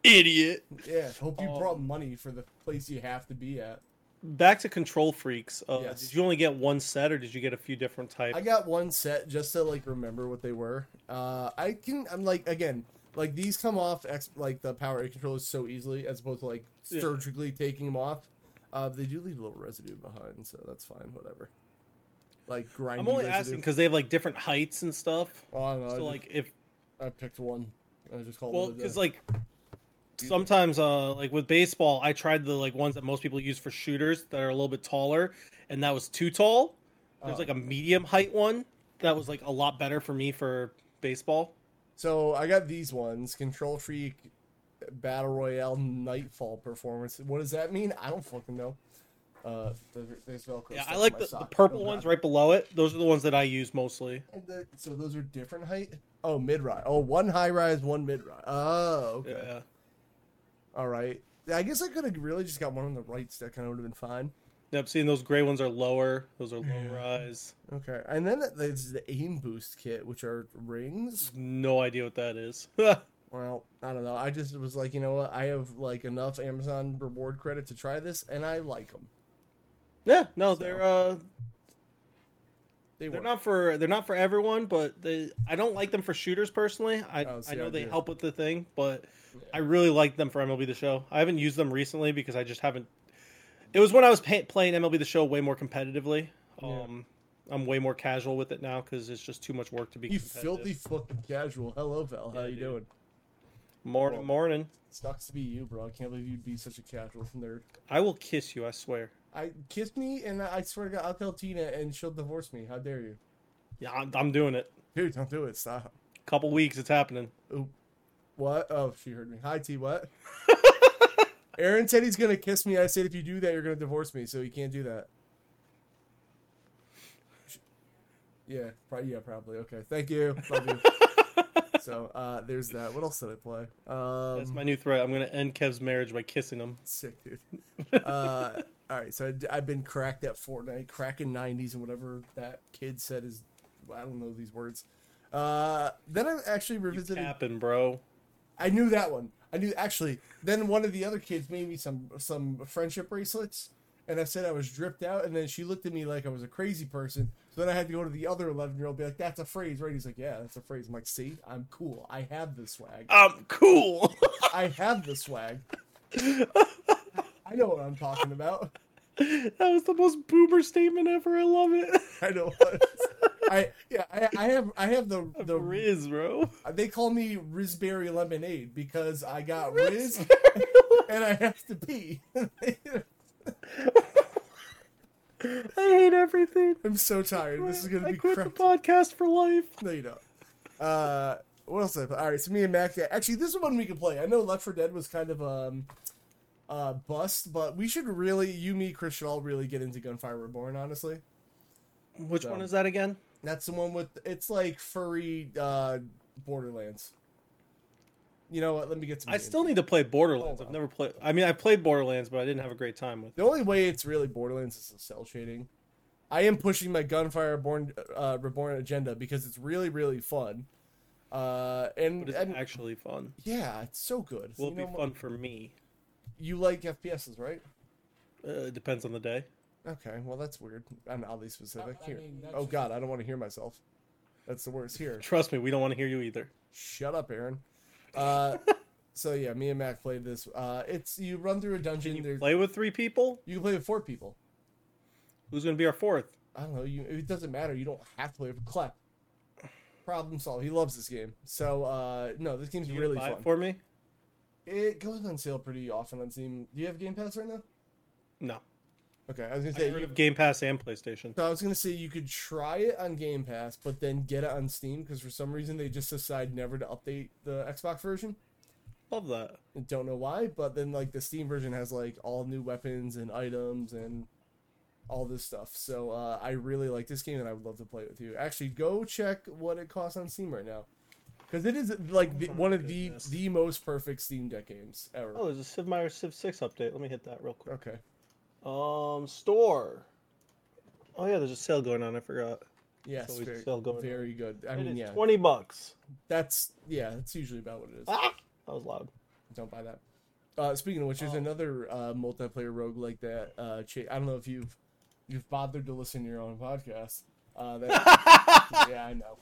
Idiot. Yeah, hope you Oh. brought money for the place you have to be at. Back to KontrolFreeks. Uh, Yes. Did you only get one set, or did you get a few different types? I got one set just to like remember what they were. Uh, I can. I'm like again, like these come off ex- like the PowerA controllers so easily as opposed to like Yeah. surgically taking them off. Uh, they do leave a little residue behind, so that's fine. Whatever. Like grinding. I'm only residue. asking because they have like different heights and stuff. Oh, I know. I So just- like if I picked one. I just called well, because like sometimes uh like with baseball, I tried the like ones that most people use for shooters that are a little bit taller, and that was too tall. There's Oh. like a medium height one that was like a lot better for me for baseball. So I got these ones: KontrolFreek, Battle Royale, Nightfall Performance. What does that mean? I don't fucking know. Uh, there's, Velcro. Yeah, I like the, the purple ones right below it. Those are the ones that I use mostly. And the, so those are different height. Oh, mid rise. Oh, one high rise, one mid rise. Oh, okay. Yeah. All right. I guess I could have really just got one on the right stick, and it would have been fine. Yep. Seeing those gray ones are lower. Those are low Yeah. rise. Okay. And then there's the aim boost kit, which are rings. No idea what that is. Well, I don't know. I just was like, you know what? I have like enough Amazon reward credit to try this, and I like them. yeah. No, So- they're uh They they're not for they're not for everyone, but they I don't like them for shooters personally. I Oh, see, I know I they help with the thing, but Yeah. I really like them for MLB the Show. I haven't used them recently because I just haven't. It was when I was pay, playing MLB the Show way more competitively. Yeah. Um, I'm way more casual with it now because it's just too much work to be. You filthy fucking casual. Hello, Val. How Yeah, you dude. doing? Morning, Well- morning. Sucks to be you, bro. I can't believe you'd be such a casual nerd. I will kiss you. I swear. I kiss me, and I swear to God, I'll tell Tina, and she'll divorce me. How dare you, Yeah, I'm, I'm doing it. dude? Don't do it. Stop. Couple weeks, it's happening. Oop. What? Oh, she heard me. Hi, T. What? Aren said he's gonna kiss me. I said if you do that, you're gonna divorce me. So he can't do that. Yeah, probably. Yeah, probably. Okay. Thank you. Love you. so uh, there's that. What else did I play? Um, That's my new threat. I'm gonna end Kev's marriage by kissing him. Sick, dude. uh, all right, so I, have been cracked at Fortnite, cracking 90s, and whatever that kid said is, I don't know these words. Uh, then I actually revisited. capping, bro. I knew that one. I knew actually. Then one of the other kids made me some some friendship bracelets, and I said I was dripped out, and then she looked at me like I was a crazy person. So then I had to go to the other 11 year old, be like, "That's a phrase, right?" He's like, "Yeah, that's a phrase." I'm like, "See, I'm cool. I have the swag. I'm cool. I have the swag. I know what I'm talking about." that was the most boomer statement ever. I love it. I know. I yeah. I, I have I have the The the Riz, bro. they call me Rizberry Lemonade because I got Riz and I have to pee. I hate everything. I'm so tired. This is gonna I be quit crap. the podcast for life. No, you don't. Uh, what else? Did I play? All right, so me and Mack. Actually, this is one we can play. I know Left 4 Dead was kind of um, uh, bust, but we should really, you, me, Chris should all really get into Gunfire Reborn. Honestly, Which So- one is that again? that's the one with it's like furry uh, Borderlands. You know what? Let me get some. I games. still need to play Borderlands. Hold I've on. never played. I mean, I played Borderlands, but I didn't have a great time with. it. The only way it's really Borderlands is the cell shading. I am pushing my Gunfire Born, uh, Reborn agenda because it's really, really fun. Uh, and, But it's and actually fun. yeah, it's so good. Will You it be know, fun for me? You like FPSs, right? Uh, it depends on the day. Okay, well that's weird. I'm oddly specific. I- I Here. mean, oh God, I don't want to hear myself. That's the worst. Here, Trust me, we don't want to hear you either. shut up, Aren. Uh, so yeah, me and Mack played this. Uh, it's you run through a dungeon. Can you play with three people? you can play with four people. Who's going to be our fourth? I don't know. You it doesn't matter. You don't have to play with Clep. Problem solved. He loves this game. So uh, no, this game's really gonna buy fun. it for me? It goes on sale pretty often on Steam. Do you have Game Pass right now? No. Okay, I was gonna I say. heard you- of Game Pass and PlayStation. So I was gonna say you could try it on Game Pass, but then get it on Steam because for some reason they just decide never to update the Xbox version. Love that. I don't know why, but then like the Steam version has like all new weapons and items and all this stuff. So uh, I really like this game, and I would love to play it with you. Actually, go check what it costs on Steam right now, because it is like the, Oh one of the the most perfect Steam Deck games ever. Oh, there's a Civ Meyer Civ 6 update. Let me hit that real quick. Okay. Um, store. Oh yeah, there's a sale going on. I forgot. Yes, very, still going on. good. I It mean, is yeah, twenty bucks. that's yeah, that's usually about what it is. Ah! That was loud. Don't buy that. Uh, speaking of which, there's Oh. another uh, multiplayer rogue like that. Uh, Cha- I don't know if you've you've bothered to listen to your own podcast. Uh, that, yeah, I know.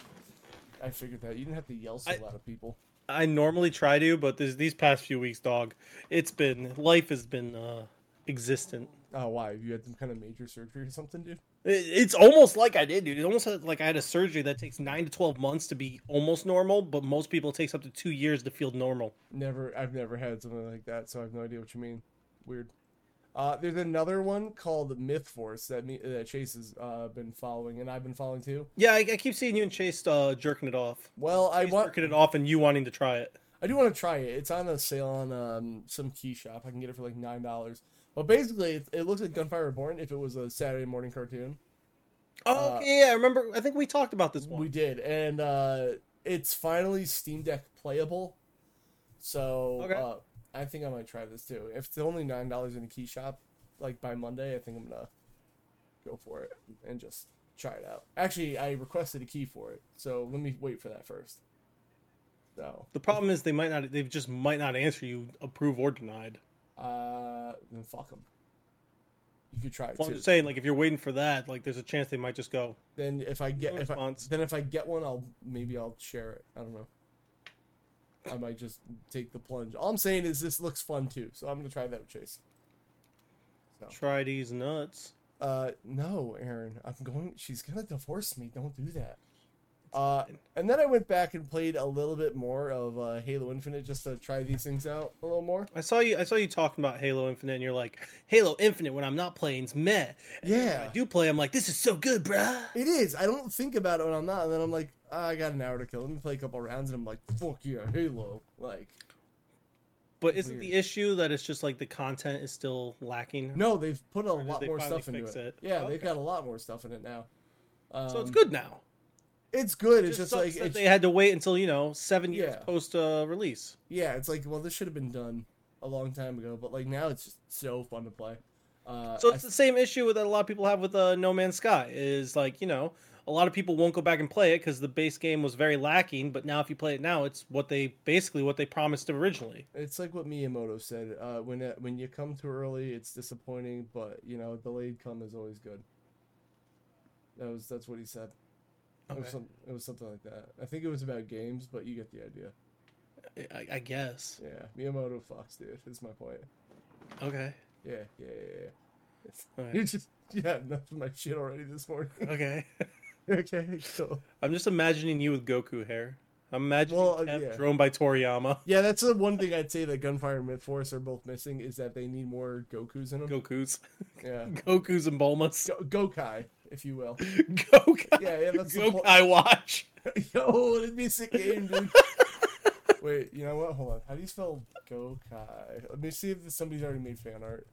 I figured that you didn't have to yell so I- loud at people. I normally try to, but this, these past few weeks, dog, it's been life has been uh, existent. Oh, why? You had some kind of major surgery or something, dude? It's almost like I did, dude. It almost like I had a surgery that takes nine to twelve months to be almost normal, but most people it takes up to two years to feel normal. Never, I've never had something like that, so I have no idea what you mean. Weird. Uh, there's another one called Myth Force that me that Chase has uh, been following, and I've been following too. Yeah, I, I keep seeing you and Chase uh, jerking it off. Well, I Chase want, jerking it off, and you wanting to try it. I do want to try it. It's on a sale on um, some key shop. I can get it for like nine dollars. But basically, it, it looks like Gunfire Reborn if it was a Saturday morning cartoon. Oh, Uh, okay, yeah, I remember. I think we talked about this one. We did, and uh, it's finally Steam Deck playable. So Okay. uh, I think I might try this too. If it's only nine dollars in a key shop, like by Monday, I think I'm gonna go for it and just try it out. Actually, I requested a key for it, so let me wait for that first. So, The problem is they might not. They just might not answer you approve or denied. Uh, then fuck them. You could try it Well, I'm just saying, like if you're waiting for that, like there's a chance they might just go. Then if I get No if I, then if I get one, I'll maybe I'll share it. I don't know. I might just take the plunge. All I'm saying is this looks fun too, so I'm gonna try that with Chase. So, Try these nuts. uh, no, Aren, I'm going. She's gonna divorce me. Don't do that. Uh, and then I went back and played a little bit more of uh, Halo Infinite just to try these things out a little more. I saw you. I saw you talking about Halo Infinite, and you're like, Halo Infinite when I'm not playing's meh. And Yeah. I do play. I'm like, this is so good, bruh. It is. I don't think about it when I'm not, and then I'm like, ah, I got an hour to kill. Let me play a couple rounds, and I'm like, fuck yeah, Halo. Like, But isn't Weird. the issue that it's just like the content is still lacking? no, they've put a lot more stuff into it. it? Yeah, they've got a lot more stuff in it now. Um, So it's good now. It's good. It's Just like it's, they had to wait until you know seven years Yeah. post uh, release. yeah, it's like well, this should have been done a long time ago, but like now it's just so fun to play. Uh, So I- it's the same issue that a lot of people have with uh, No Man's Sky. Is like you know a lot of people won't go back and play it because the base game was very lacking. But now if you play it now, it's what they basically what they promised originally. It's like what Miyamoto said. Uh, when it, when you come too early, it's disappointing, but you know, delayed come is always good. That was that's what he said. It, was some, it was something like that. I think it was about games, but you get the idea. I, I guess. Yeah, Miyamoto fucks, dude. Is my point. Okay. Yeah, yeah, yeah. yeah. It's, Alright. You're just yeah, enough of my shit already this morning. Okay. okay, cool. I'm just imagining you with Goku hair. I'm imagining Well, uh, yeah. drawn by Toriyama. Yeah, that's the one thing I'd say that Gunfire and Myth Force are both missing is that they need more Gokus in them. Goku's, Yeah, Goku's and Bulma's. Go- Gokai, if you will. Gokai. Yeah, yeah, that's the po- Gokai watch. Yo, it'd be a sick game, dude. Wait, you know what? Hold on. How do you spell Gokai? Let me see if somebody's already made fan art.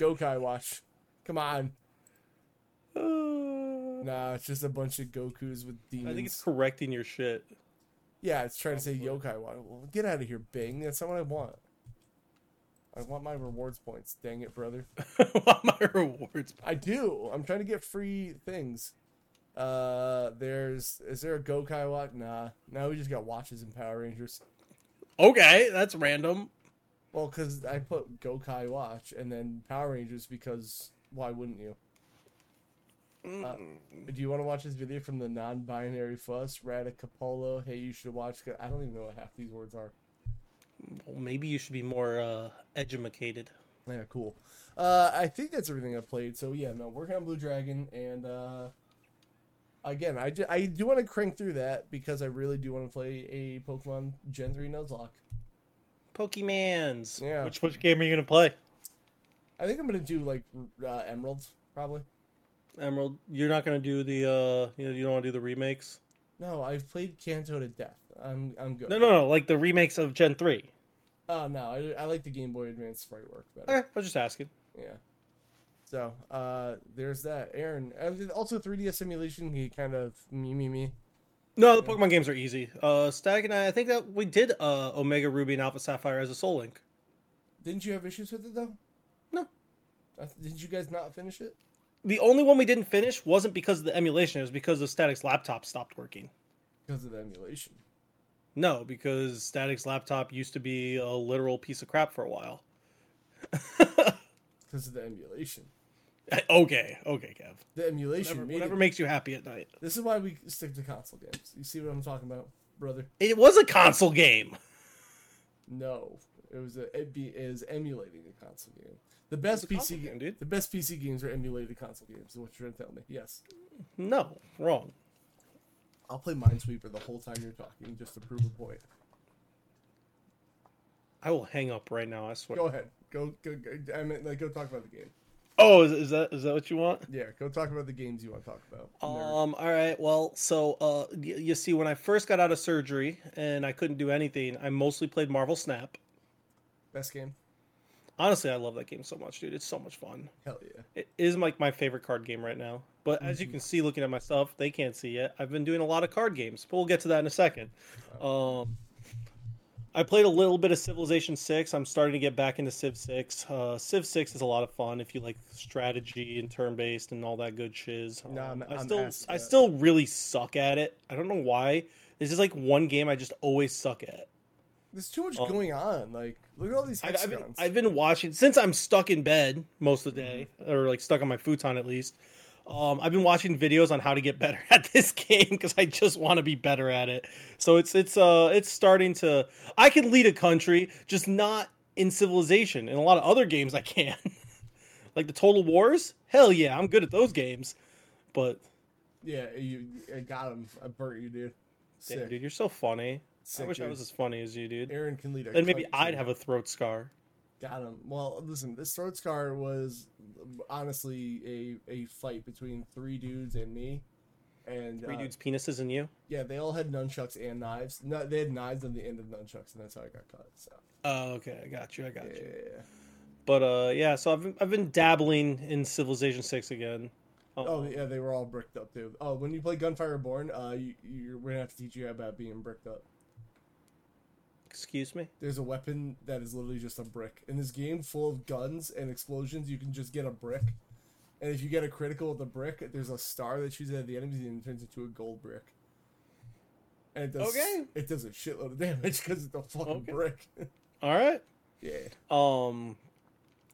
Gokai watch. Come on. Uh, nah, it's just a bunch of Gokus with demons. I think it's correcting your shit. Yeah, it's trying to say yokai watch. Well, get out of here, Bing. That's not what I want. I want my rewards points. Dang it, brother. Want my rewards. Points. I do. I'm trying to get free things. Uh, there's is there a Gokai watch? Nah. Now we just got watches and Power Rangers. Okay, that's random. Well, because I put Gokai watch and then Power Rangers because why wouldn't you? Uh, do you want to watch this video from the non-binary fuss Radicapolo? Hey, you should watch. I don't even know what half these words are. Well, maybe you should be more uh, edumacated. Yeah, cool. Uh, I think that's everything I've played. So yeah, no, working on Blue Dragon, and uh, again, I, ju- I do want to crank through that because I really do want to play a Pokemon Gen three Nuzlocke. Pokemans. Yeah. Which which game are you gonna play? I think I'm gonna do like uh, Emeralds probably. Emerald. You're not gonna do the uh, you know, you don't want to do the remakes. No, I've played Kanto to death. I'm I'm good. No, no, no. Like the remakes of Gen three. Oh no, I, I like the Game Boy Advance sprite work better. Okay, I was just asking. Yeah. So uh, there's that. Aren, also 3DS simulation. He kind of me me me. No, the Pokemon games are easy. Uh, Static and I, I think that we did uh, Omega Ruby and Alpha Sapphire as a Soul Link. Didn't you have issues with it though? No. Uh, Did you guys not finish it? The only one we didn't finish wasn't because of the emulation; it was because the Static's laptop stopped working. Because of the emulation. No, because Static's laptop used to be a literal piece of crap for a while. Because of the emulation. okay, okay, Kev. The emulation Whatever, whatever makes you happy at night. This is why we stick to console games. You see what I'm talking about, brother? It was a console game. No, it was a it be is emulating a console game. The best It's a console PC game, dude. The best PC games are emulated console games. Is what you're trying to tell me? Yes. No, wrong. I'll play Minesweeper the whole time you're talking just to prove a point. I will hang up right now. I swear. Go ahead. Go go. go I mean, like, go talk about the game. Oh, is, is that is that what you want? Yeah, go talk about the games you want to talk about. Um. All right. Well, so uh, y- you see, when I first got out of surgery and I couldn't do anything, I mostly played Marvel Snap. Best game? Honestly, I love that game so much, dude. It's so much fun. Hell yeah. It is like my favorite card game right now. But as you can see, looking at myself, they can't see yet. I've been doing a lot of card games, but we'll get to that in a second. Um, I played a little bit of Civilization Six. I'm starting to get back into Civ Six. Uh, Civ Six is a lot of fun if you like strategy and turn based and all that good shiz. No, I'm- Um, I I'm still, I that. still really suck at it. I don't know why. This is like one game I just always suck at. There's too much Um, going on. Like, look at all these I've, I've, been. I've been watching since I'm stuck in bed most of the day, or like stuck on my futon at least. Um, I've been watching videos on how to get better at this game because I just want to be better at it. So it's it's uh it's starting to. I can lead a country, just not in Civilization. In a lot of other games, I can. like the Total Wars, hell yeah, I'm good at those games. But yeah, you I got him. I burnt you, dude. damn, dude, you're so funny. Sick, I wish I was as funny as you, dude. Aren can lead Then maybe. I'd have a throat scar. Got him. Well, listen, this throat scar was honestly a, a fight between three dudes and me. And Three uh, dudes' penises and you. yeah, they all had nunchucks and knives. No, they had knives on the end of nunchucks, and that's how I got cut. So Oh, okay, I got you. I got yeah, you. yeah, yeah. But uh, yeah. So I've been, I've been dabbling in Civilization Six again. Um, Oh yeah, they were all bricked up too. Oh, when you play Gunfire Born, uh, you, you're we're gonna have to teach you about being bricked up. Excuse me. There's a weapon that is literally just a brick. In this game full of guns and explosions, you can just get a brick. And if you get a critical with the brick, there's a star that shoots at the enemies and it turns into a gold brick. And it does Okay. it does a shitload of damage because it's a fucking Okay. brick. All right. yeah. Um,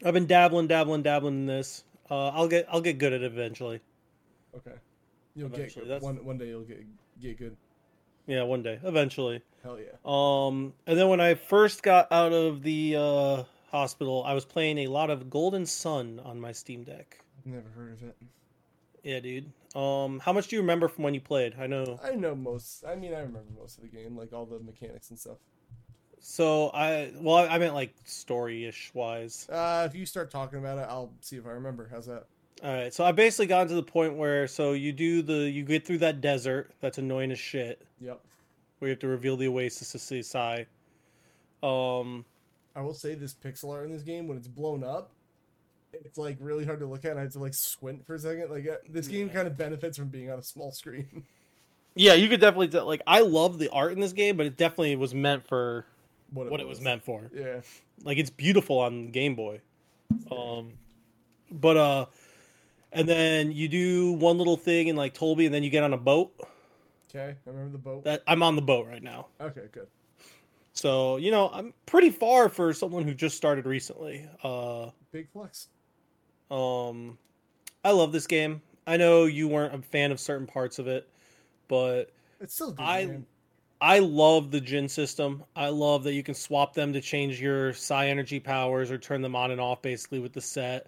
I've been dabbling, dabbling, dabbling in this. Uh, I'll get I'll get good at it eventually. Okay. You'll Eventually, get that's- one one day you'll get get good. Yeah, one day, eventually. Hell yeah. Um, and then when I first got out of the uh, hospital, I was playing a lot of Golden Sun on my Steam Deck. Never heard of it. Yeah, dude. Um, how much do you remember from when you played? I know. I know most. I mean, I remember most of the game, like all the mechanics and stuff. So I well, I meant like story-ish wise. Uh, if you start talking about it, I'll see if I remember. How's that? All right, so I basically gotten to the point where so you do the you get through that desert that's annoying as shit. Yep. We have to reveal the oasis to see Sai. Um, I will say this pixel art in this game when it's blown up, it's like really hard to look at. And I have to like squint for a second. Like uh, this game kind of benefits from being on a small screen. yeah, you could definitely tell, like I love the art in this game, but it definitely was meant for what what it was meant for. Yeah. Like it's beautiful on Game Boy. Um, but uh, and then you do one little thing in like Tolbi, and then you get on a boat. Okay. I remember the boat. That I'm on the boat right now. Okay. Good. So you know I'm pretty far for someone who just started recently. Uh, Big flex. um, I love this game. I know you weren't a fan of certain parts of it, but It's still good. I-. I love the Djinn system. I love that you can swap them to change your Psynergy powers or turn them on and off basically with the set.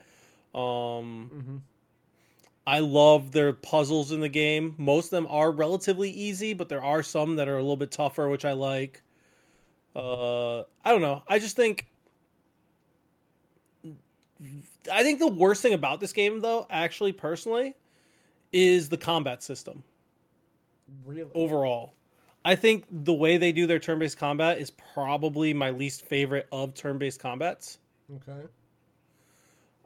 Um, Mm-hmm. I love their puzzles in the game. Most of them are relatively easy, but there are some that are a little bit tougher, which I like. Uh, I don't know. I just think. I think the worst thing about this game, though, actually, personally, is the combat system Really. overall. I think the way they do their turn based combat is probably my least favorite of turn based combats. Okay.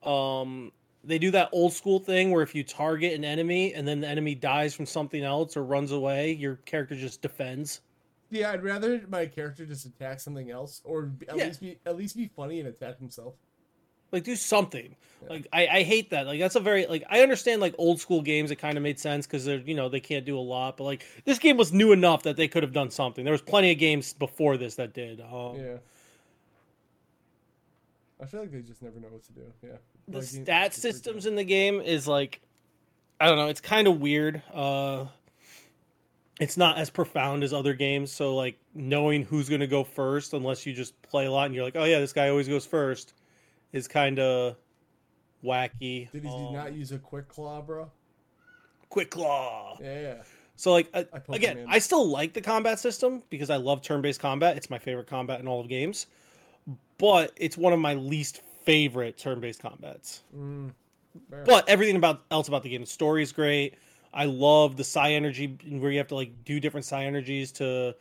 Um, they do that old school thing where if you target an enemy and then the enemy dies from something else or runs away, your character just defends. Yeah, I'd rather my character just attack something else, or at Yeah. least be at least be funny and attack himself. Like do something. Yeah. Like I, I hate that. Like that's a very like I understand like old school games it kind of made sense because they're you know they can't do a lot, but like this game was new enough that they could have done something. There was plenty of games before this that did. Um, Yeah. I feel like they just never know what to do. Yeah. the Like, stat pretty systems in the game is like I don't know, it's kind of weird. Uh it's not as profound as other games, so like knowing who's going to go first unless you just play a lot and you're like, "Oh yeah, this guy always goes first is kind of wacky. Did he Um, not use a quick claw, bro? quick claw? Yeah, yeah. So like uh, I again. I still like the combat system because I love turn-based combat. It's my favorite combat in all of games. But it's one of my least favorite turn-based combats. Mm. But everything about else about the game, the story is great. I love the Psynergy where you have to like do different Psynergies to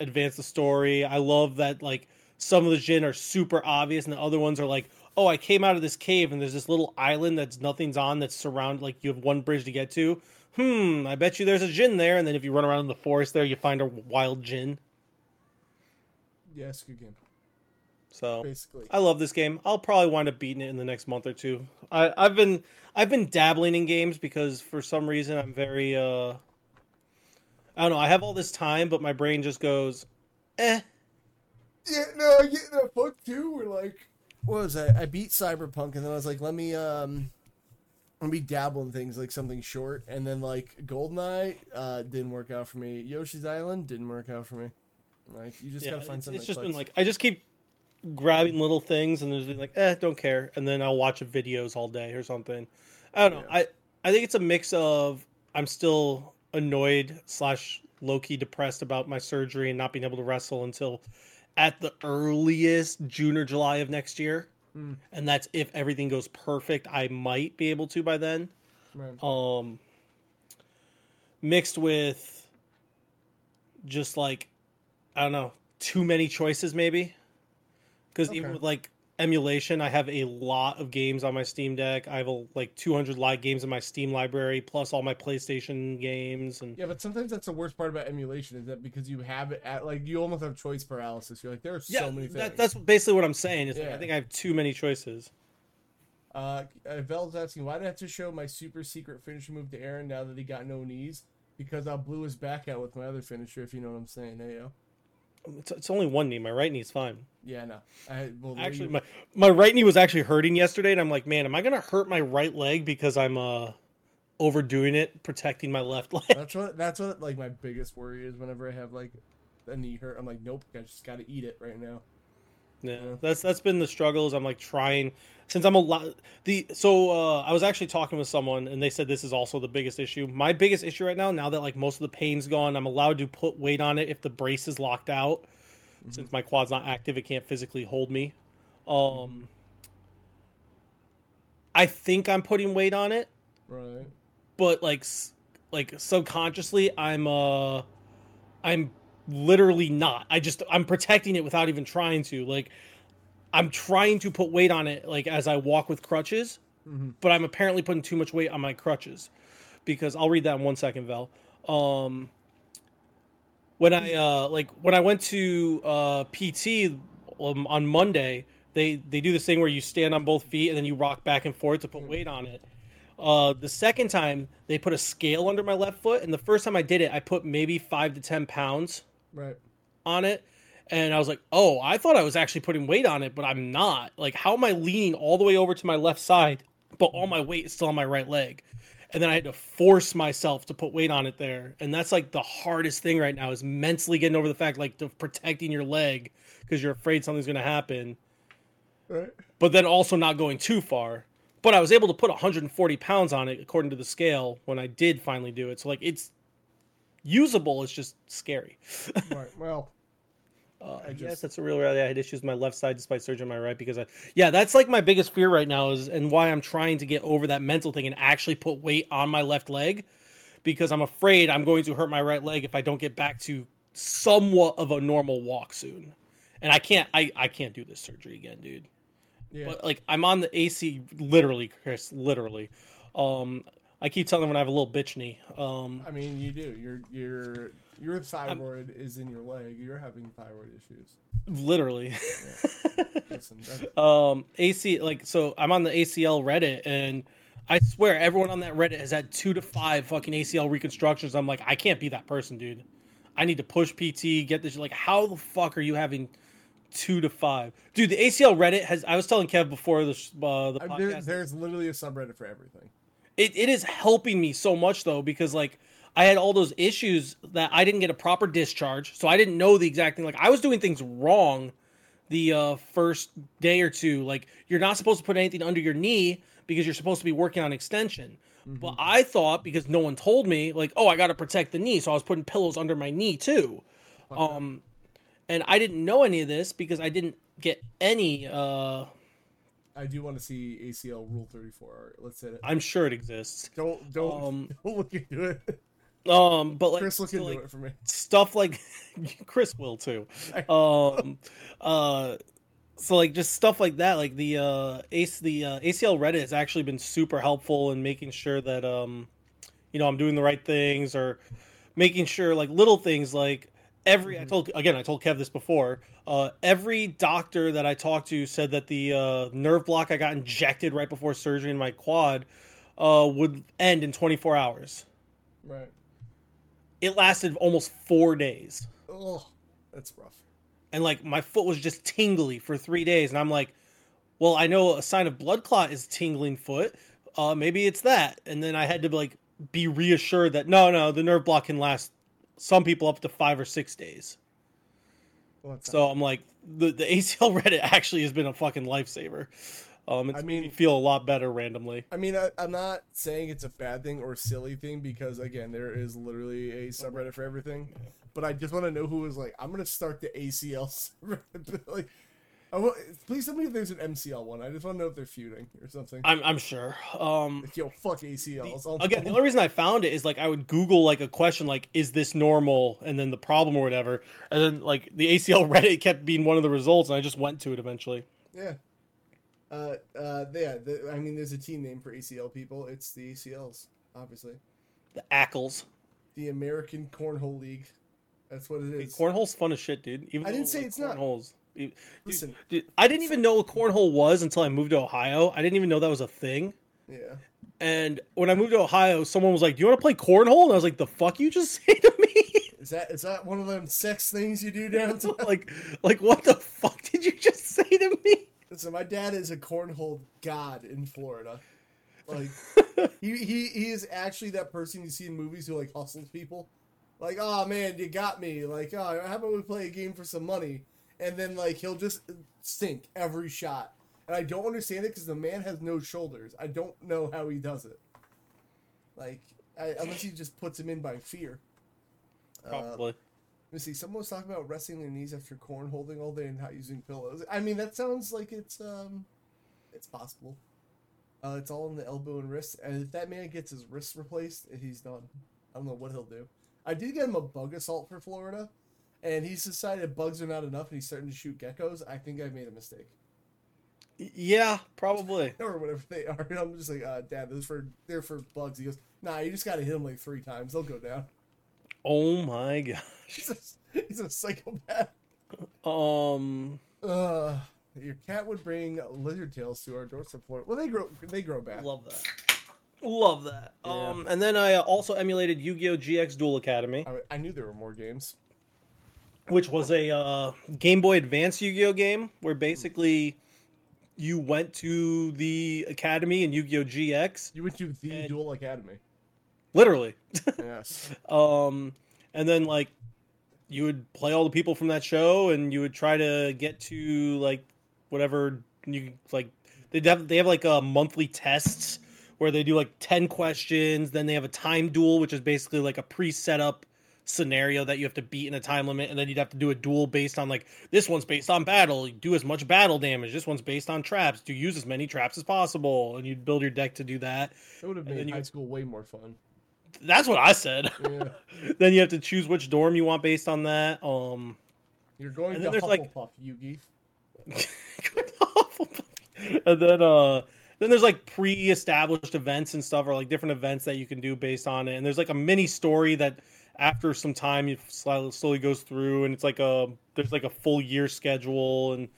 advance the story. I love that like some of the Djinn are super obvious and the other ones are like, oh, I came out of this cave and there's this little island that's nothing's on that's surrounded like you have one bridge to get to. Hmm, I bet you there's a Djinn there, and then if you run around in the forest there, you find a wild Djinn. yeah, it's a good game. So Basically. I love this game. I'll probably wind up beating it in the next month or two. I, I've been I've been dabbling in games because for some reason I'm very uh I don't know, I have all this time, but my brain just goes, eh. Yeah, no, I get that fuck too. We're like, what was I? I beat Cyberpunk, and then I was like, let me um, let me dabble in things like something short, and then like Goldeneye uh didn't work out for me. Yoshi's Island didn't work out for me. Like you just Yeah, gotta find it's, something. it's just been like I just keep grabbing little things and there's like, eh, don't care, and then I'll watch videos all day or something. I don't know. Yeah. I I think it's a mix of I'm still annoyed slash low key depressed about my surgery and not being able to wrestle until at the earliest June or July of next year. Mm. And that's if everything goes perfect. I might be able to by then. Right. Um, mixed with just like I don't know, too many choices maybe. Because even with like emulation, I have a lot of games on my Steam Deck. I have a, like 200 live games in my Steam library, plus all my PlayStation games, and Yeah, but sometimes that's the worst part about emulation is that because you have it at like you almost have choice paralysis. You're like, there are yeah, so many things. that, that's basically what I'm saying. Is like, I think I have too many choices. Uh, uh, Vel's asking, why did I have to show my super secret finisher move to Aren now that he got no knees? Because I blew his back out with my other finisher, if you know what I'm saying. Yo. It's, it's only one knee. My right knee's fine. Yeah, no. I, well, Actually, you- my my right knee was actually hurting yesterday, and I'm like, man, am I gonna hurt my right leg because I'm uh overdoing it, protecting my left leg? that's what that's what like my biggest worry is whenever I have like a knee hurt. I'm like, nope, I just got to eat it right now. Yeah, that's that's been the struggles. I'm like trying since I'm a lot the so uh, I was actually talking with someone and they said this is also the biggest issue. My biggest issue right now, now that like most of the pain's gone, I'm allowed to put weight on it if the brace is locked out. Since my quad's not active, it can't physically hold me. Um, I think I'm putting weight on it, Right. but like like subconsciously I'm uh I'm literally not. I just I'm protecting it without even trying to. Like I'm trying to put weight on it like as I walk with crutches, Mhm. but I'm apparently putting too much weight on my crutches because I'll read that in one second, Val. Um when I uh like when I went to uh PT um, on Monday, they they do this thing where you stand on both feet and then you rock back and forth to put weight on it. Uh, the second time they put a scale under my left foot, and the first time I did it, I put maybe five to ten pounds Right. on it, and I was like, "Oh, I thought I was actually putting weight on it, but I'm not. Like, how am I leaning all the way over to my left side, but all my weight is still on my right leg?" And then I had to force myself to put weight on it there, and that's like the hardest thing right now is mentally getting over the fact like of protecting your leg because you're afraid something's going to happen Right. but then also not going too far. But I was able to put 140 pounds on it according to the scale when I did finally do it. So like it's usable. It's just scary. Right. Well, Uh, I I just- guess that's a real reality. I had issues with my left side despite surgery on my right because I yeah that's like my biggest fear right now is and why I'm trying to get over that mental thing and actually put weight on my left leg because I'm afraid I'm going to hurt my right leg if I don't get back to somewhat of a normal walk soon. And I can't I I can't do this surgery again, dude. Yeah. But like I'm on the AC literally, Chris, literally. Um I keep telling them when I have a little bitch knee. Um I mean, you do. Your your your thyroid is in your leg. You're having thyroid issues. literally. Listen, um AC like so I'm on the ACL Reddit and I swear everyone on that Reddit has had two to five fucking ACL reconstructions. I'm like, I can't be that person, dude. I need to push PT, get this. Like, how the fuck are you having two to five, dude? The ACL Reddit has. I was telling Kev before the uh, the I, there, there's literally a subreddit for everything. It, it is helping me so much though because like I had all those issues that I didn't get a proper discharge, so I didn't know the exact thing. Like I was doing things wrong the uh, first day or two. Like you're not supposed to put anything under your knee because you're supposed to be working on extension. But I thought because no one told me, like, oh, I got to protect the knee, so I was putting pillows under my knee too. Um, and I didn't know any of this because I didn't get any. Uh, I do want to see ACL Rule 34. Let's hit it. I'm sure it exists. Don't don't, Um, don't look into it. Um, but like, Chris, look so, into like, it for me. stuff like Chris will too. Um, uh, so like just stuff like that, like the uh, ace the uh, ACL Reddit has actually been super helpful in making sure that um, you know, I'm doing the right things or making sure like little things like every I told again I told Kev this before. Uh, every doctor that I talked to said that the uh, nerve block I got injected right before surgery in my quad uh, would end in 24 hours. Right. It lasted almost four days. Oh, that's rough. and like my foot was just tingly for three days and i'm like well i know a sign of blood clot is tingling foot uh maybe it's that and then i had to like be reassured that no no the nerve block can last some people up to five or six days Well, so i'm like the, the acl reddit actually has been a fucking lifesaver um it's I made mean- me feel a lot better randomly I mean, I, I'm not saying it's a bad thing or silly thing because again, there is literally a subreddit for everything. But I just want to know who was like, I'm gonna start the ACL subreddit. like, Want, please tell me if there's an MCL one. I just want to know if they're feuding or something. i'm, I'm sure um Like, yo, fuck ACLs. I'll- again the only reason i found it is like i would google like a question like is this normal and then the problem or whatever and then like the acl reddit kept being one of the results and i just went to it eventually yeah. Uh, uh, yeah. The, I mean, there's a team name for ACL people. It's the ACLs, obviously. the ackles The American Cornhole League. That's what it is. cornhole's fun as shit dude even I didn't though, say like, it's not. Dude, Listen. dude, i didn't even know what cornhole was until i moved to ohio i didn't even know that was a thing Yeah. and when i moved to ohio someone was like do you want to play cornhole and i was like the fuck you just say to me Is that is that one of them sex things you do downtown? like like what the fuck did you just say to me Listen, my dad is a cornhole god in Florida. Like he, he he is actually that person you see in movies who like hustles people. Like, oh man, you got me. Like, oh, how about we play a game for some money? And then like he'll just sink every shot. And I don't understand it because the man has no shoulders. I don't know how he does it. Like, I, unless he just puts him in by fear. Uh, probably let me see. Someone was talking about resting their knees after corn holding all day and not using pillows. I mean, that sounds like it's um, it's possible. Uh, it's all in the elbow and wrist, and if that man gets his wrist replaced, he's done. I don't know what he'll do. I did get him a Bug-A-Salt for Florida, and he's decided bugs are not enough, and he's starting to shoot geckos. I think I made a mistake, yeah probably or whatever they are. And I'm just like, uh, Dad, those for they're for bugs. He goes, Nah, you just got to hit them like three times. They'll go down. oh my gosh. He's a, he's a psychopath. um Uh, your cat would bring lizard tails to our doorstep floor. Well, they grow they grow back. Love that. Love that. Yeah. Um, and then I also emulated Yu-Gi-Oh! GX Duel Academy, I, I knew there were more games. Which was a uh, Game Boy Advance Yu-Gi-Oh! game where basically you went to the academy in Yu-Gi-Oh! GX, You went to the And- Duel Academy. literally. Yes. um, and then like you would play all the people from that show, and you would try to get to like whatever you like. They have they have like a monthly tests where they do like ten questions. Then they have a time duel, which is basically like a pre-set up scenario that you have to beat in a time limit, and then you'd have to do a duel based on like this one's based on battle. You do as much battle damage. This one's based on traps. Do use as many traps as possible, and you'd build your deck to do that. It would have made you- high school way more fun. That's what I said. Yeah. then you have to choose which dorm you want based on that. Um, You're going And to there's, like- Hufflepuff, Yugi. and then uh then there's like pre-established events and stuff or like different events that you can do based on it and there's like a mini story that after some time it slowly, goes through and it's like a there's like a full year schedule and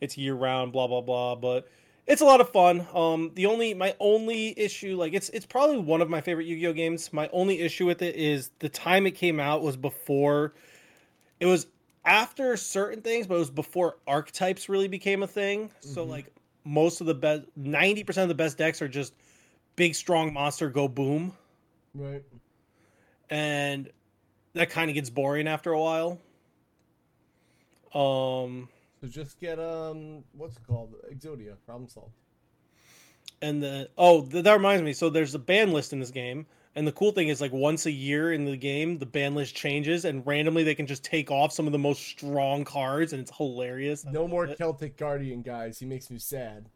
it's year round blah blah blah but it's a lot of fun um the only my only issue like it's it's probably one of my favorite yu-gi-oh games my only issue with it is the time it came out was before it was after certain things but it was before archetypes really became a thing so Mhm. like most of the best 90% of the best decks are just big strong monster go boom Right. and that kind of gets boring after a while um So just get um, what's it called? Exodia. Problem solved. and the oh th- that reminds me so there's a ban list in this game and the cool thing is like once a year in the game the ban list changes and randomly they can just take off some of the most strong cards and it's hilarious I No more it. Celtic Guardian guys. He makes me sad.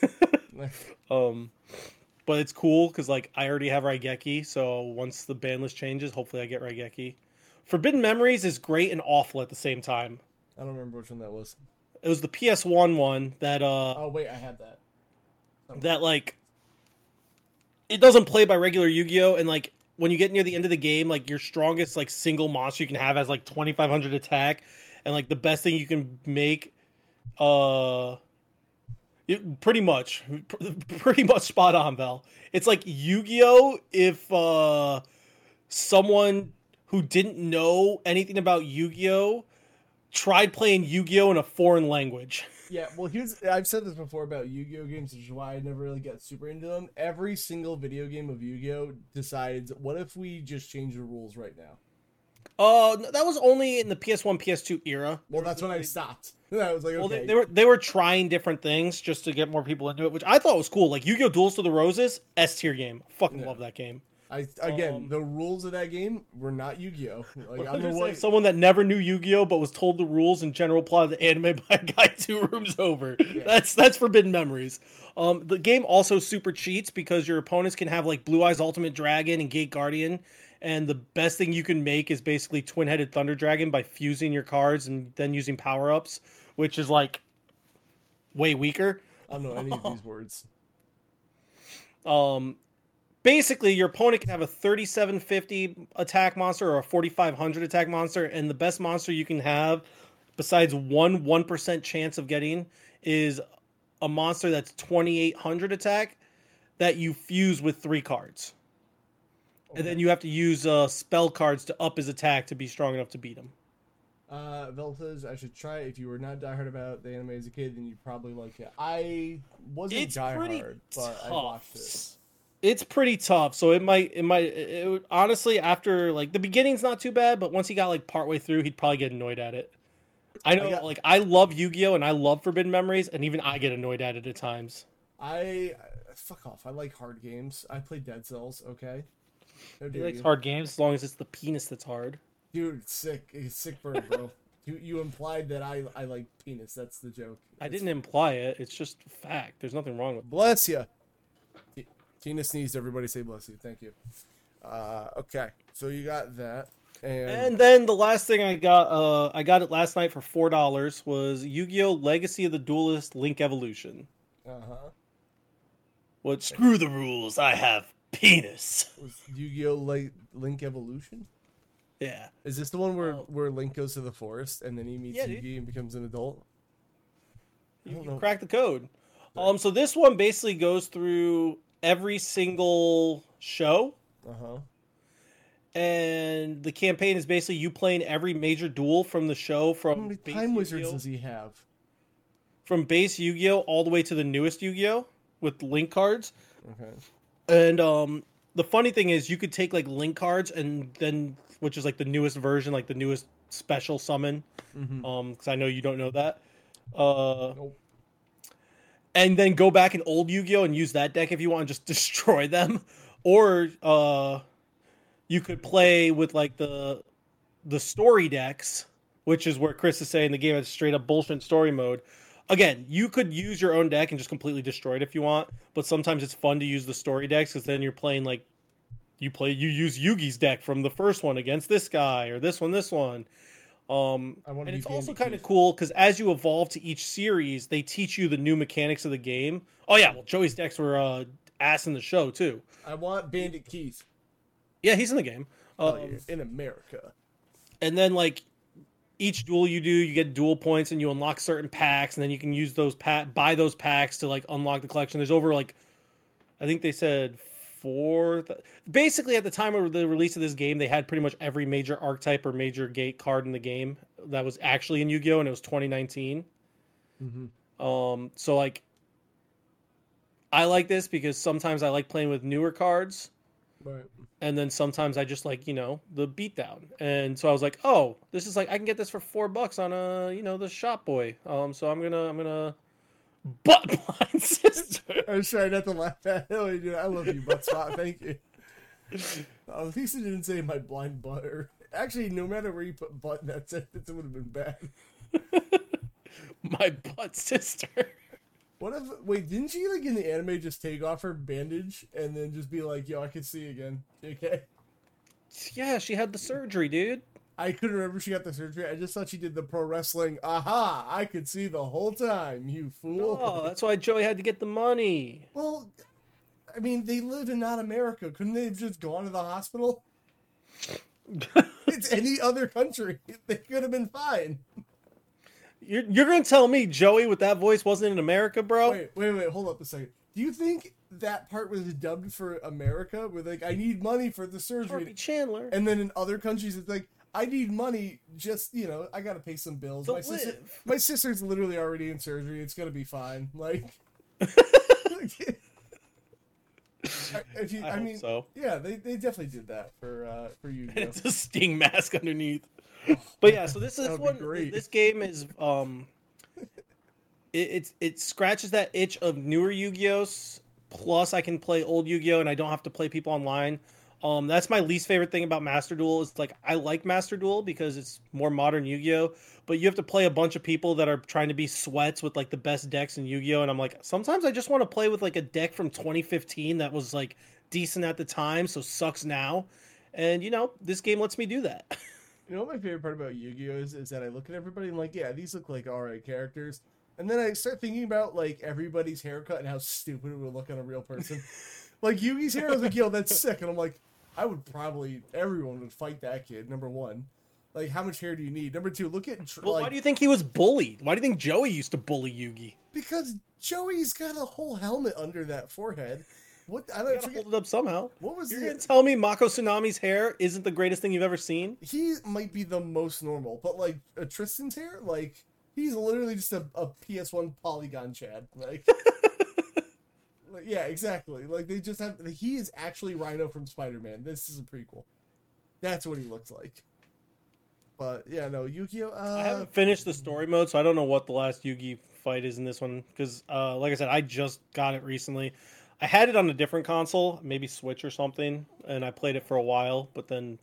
um but it's cool because like i already have raigeki so once the ban list changes hopefully i get raigeki. Forbidden memories is great and awful at the same time. I don't remember which one that was. it was the ps1 one that uh Oh wait, I had that. that like it doesn't play by regular Yu-Gi-Oh! And like when you get near the end of the game like your strongest like single monster you can have has like 2500 attack. And like the best thing you can make uh it, pretty much pr- pretty much spot on Val. It's like Yu-Gi-Oh if uh someone who didn't know anything about Yu-Gi-Oh tried playing Yu-Gi-Oh in a foreign language. Yeah, well, here's I've said this before about Yu-Gi-Oh games, which is why I never really got super into them. Every single video game of Yu-Gi-Oh decides, what if we just change the rules right now? Uh, that was only in the PS1, PS2 era. Well, that's when I stopped. I was like, okay, Well, they, they were they were trying different things just to get more people into it, which I thought was cool. Like Yu-Gi-Oh! Duelists of the Roses, S tier game. Fucking Yeah. love that game. I again, um, the rules of that game were not Yu-Gi-Oh. Like I'm the someone that never knew Yu-Gi-Oh but was told the rules and general plot of the anime by a guy two rooms over. That's that's forbidden memories. Um, the game also super cheats because your opponents can have like Blue Eyes Ultimate Dragon and Gate Guardian, and the best thing you can make is basically Twin Headed Thunder Dragon by fusing your cards and then using power ups, which is like way weaker. I don't know any of these words. Um, basically, your opponent can have a 3750 attack monster or a 4500 attack monster, and the best monster you can have, besides one 1% chance of getting, is a monster that's 2800 attack that you fuse with three cards. And then you have to use uh, spell cards to up his attack to be strong enough to beat him. Uh, Veltas, I should try. If you were not diehard about the anime as a kid, then you probably like it. I wasn't It's diehard, but I watched it. It's pretty tough, so it might it might it, would, honestly after like the beginning's not too bad, but once he got like partway through, he'd probably get annoyed at it. I know, I got- like I love Yu-Gi-Oh and I love Forbidden Memories, and even I get annoyed at it at times. I fuck off. I like hard games. I play Dead Cells. Okay. No He likes hard games as long as it's the penis that's hard. Dude, sick. Sick bird, bro. you you implied that I I like penis. That's the joke. I didn't imply it; it's just fact. There's nothing wrong with. it. Bless you. Tina sneezed. Everybody say bless you. Thank you. Uh, okay, so you got that, and, And then the last thing I got, uh, I got it last night for four dollars. Was Yu-Gi-Oh! Legacy of the Duelist Link Evolution. uh huh. What? Screw the rules. I have penis. Was Yu-Gi-Oh! Like Link Evolution? Yeah. Is this the one where Oh. where Link goes to the forest and then he meets Yeah, dude. Yugi and becomes an adult? You, crack the code. Um, so this one basically goes through every single show, Uh huh. and the campaign is basically you playing every major duel from the show from. How many time wizards Yu-Gi-Oh, does he have? from base Yu-Gi-Oh all the way to the newest Yu-Gi-Oh with link cards. Okay. And um, the funny thing is, you could take like link cards and then, which is like the newest version, like the newest special summon. Mm-hmm. Um, because I know you don't know that. Uh, Nope. and then go back in old Yu-Gi-Oh and use that deck if you want and just destroy them, or uh, you could play with like the the story decks, which is where Chris is saying the game has straight up bullshit story mode. Again, you could use your own deck and just completely destroy it if you want, but sometimes it's fun to use the story decks because then you're playing like you play you use Yugi's deck from the first one against this guy or this one this one. Um, and it's also kind of cool because as you evolve to each series, they teach you the new mechanics of the game. Oh yeah, well Joey's decks were uh, ass in the show too. I want Bandit Keith Yeah, he's in the game. Oh, Um, yeah, in America. and then like each duel you do, you get duel points and you unlock certain packs, and then you can use those pack buy those packs to like unlock the collection. There's over like, I think they said four. Th- Basically, at the time of the release of this game, they had pretty much every major archetype or major gate card in the game that was actually in Yu-Gi-Oh, and it was 2019. Mm-hmm. Um, so like, I like this because sometimes I like playing with newer cards Right. and then sometimes I just like you know the beatdown, and so I was like, oh, this is like I can get this for four bucks on a you know the shop boy. Um, so I'm gonna I'm gonna butt blind sister. I was trying not to laugh at it. Dude, I love you, butt spot. Thank you. Oh, at least it didn't say my blind butter. Actually, no matter where you put butt in that sentence, it would have been bad. My butt sister. What if? Wait, didn't she like in the anime just take off her bandage and then just be like, "Yo, I can see again." Okay. Yeah, she had the surgery, dude. I couldn't remember she got the surgery. I just thought she did the pro wrestling. Aha! I could see the whole time, you fool. Oh, that's why Joey had to get the money. Well, I mean, they live in not America. Couldn't they have just gone to the hospital? it's any other country. They could have been fine. You're you're gonna tell me Joey with that voice wasn't in America, bro? Wait, wait, wait. Hold up a second. Do you think that part was dubbed for America? With like, I need money for the Harvey surgery, Chandler. and then in other countries, it's like, I need money. Just you know, I gotta pay some bills. To my sister, live. my sister's literally already in surgery. It's gonna be fine. Like, you, I, I, mean, so. yeah, they, they definitely did that for uh for you. it's a sting mask underneath. But yeah, so this is one. This game is um, it it's, it scratches that itch of newer Yu-Gi-Ohs. Plus, I can play old Yu-Gi-Oh, and I don't have to play people online. Um, that's my least favorite thing about Master Duel. Is like I like Master Duel because it's more modern Yu-Gi-Oh, but you have to play a bunch of people that are trying to be sweats with like the best decks in Yu-Gi-Oh, and I'm like sometimes I just want to play with like a deck from 2015 that was like decent at the time, so sucks now. And you know, this game lets me do that. You know what my favorite part about Yu-Gi-Oh is? Is that I look at everybody and I'm like, yeah, these look like alright characters. And then I start thinking about like everybody's haircut and how stupid it would look on a real person. like Yugi's hair, I was like, yo, that's sick. And I'm like, I would probably everyone would fight that kid, number one. Like, how much hair do you need? Number two, look at Well, like why do you think he was bullied? Why do you think Joey used to bully Yugi? because Joey's got a whole helmet under that forehead. What I You don't gotta forget hold it up somehow. what was You're the gonna tell me Mako Tsunami's hair isn't the greatest thing you've ever seen? he might be the most normal, but like uh, Tristan's hair, like he's literally just a, a PS1 polygon Chad. Like, like, yeah, exactly. Like they just have he is actually Rhino from Spider Man. This is a prequel. That's what he looks like. But yeah, no Yu-Gi-Oh. I Uh, haven't finished the story mode, so I don't know what the last Yugi fight is in this one. Because, uh, like I said, I just got it recently. I had it on a different console, maybe Switch or something, and I played it for a while, but then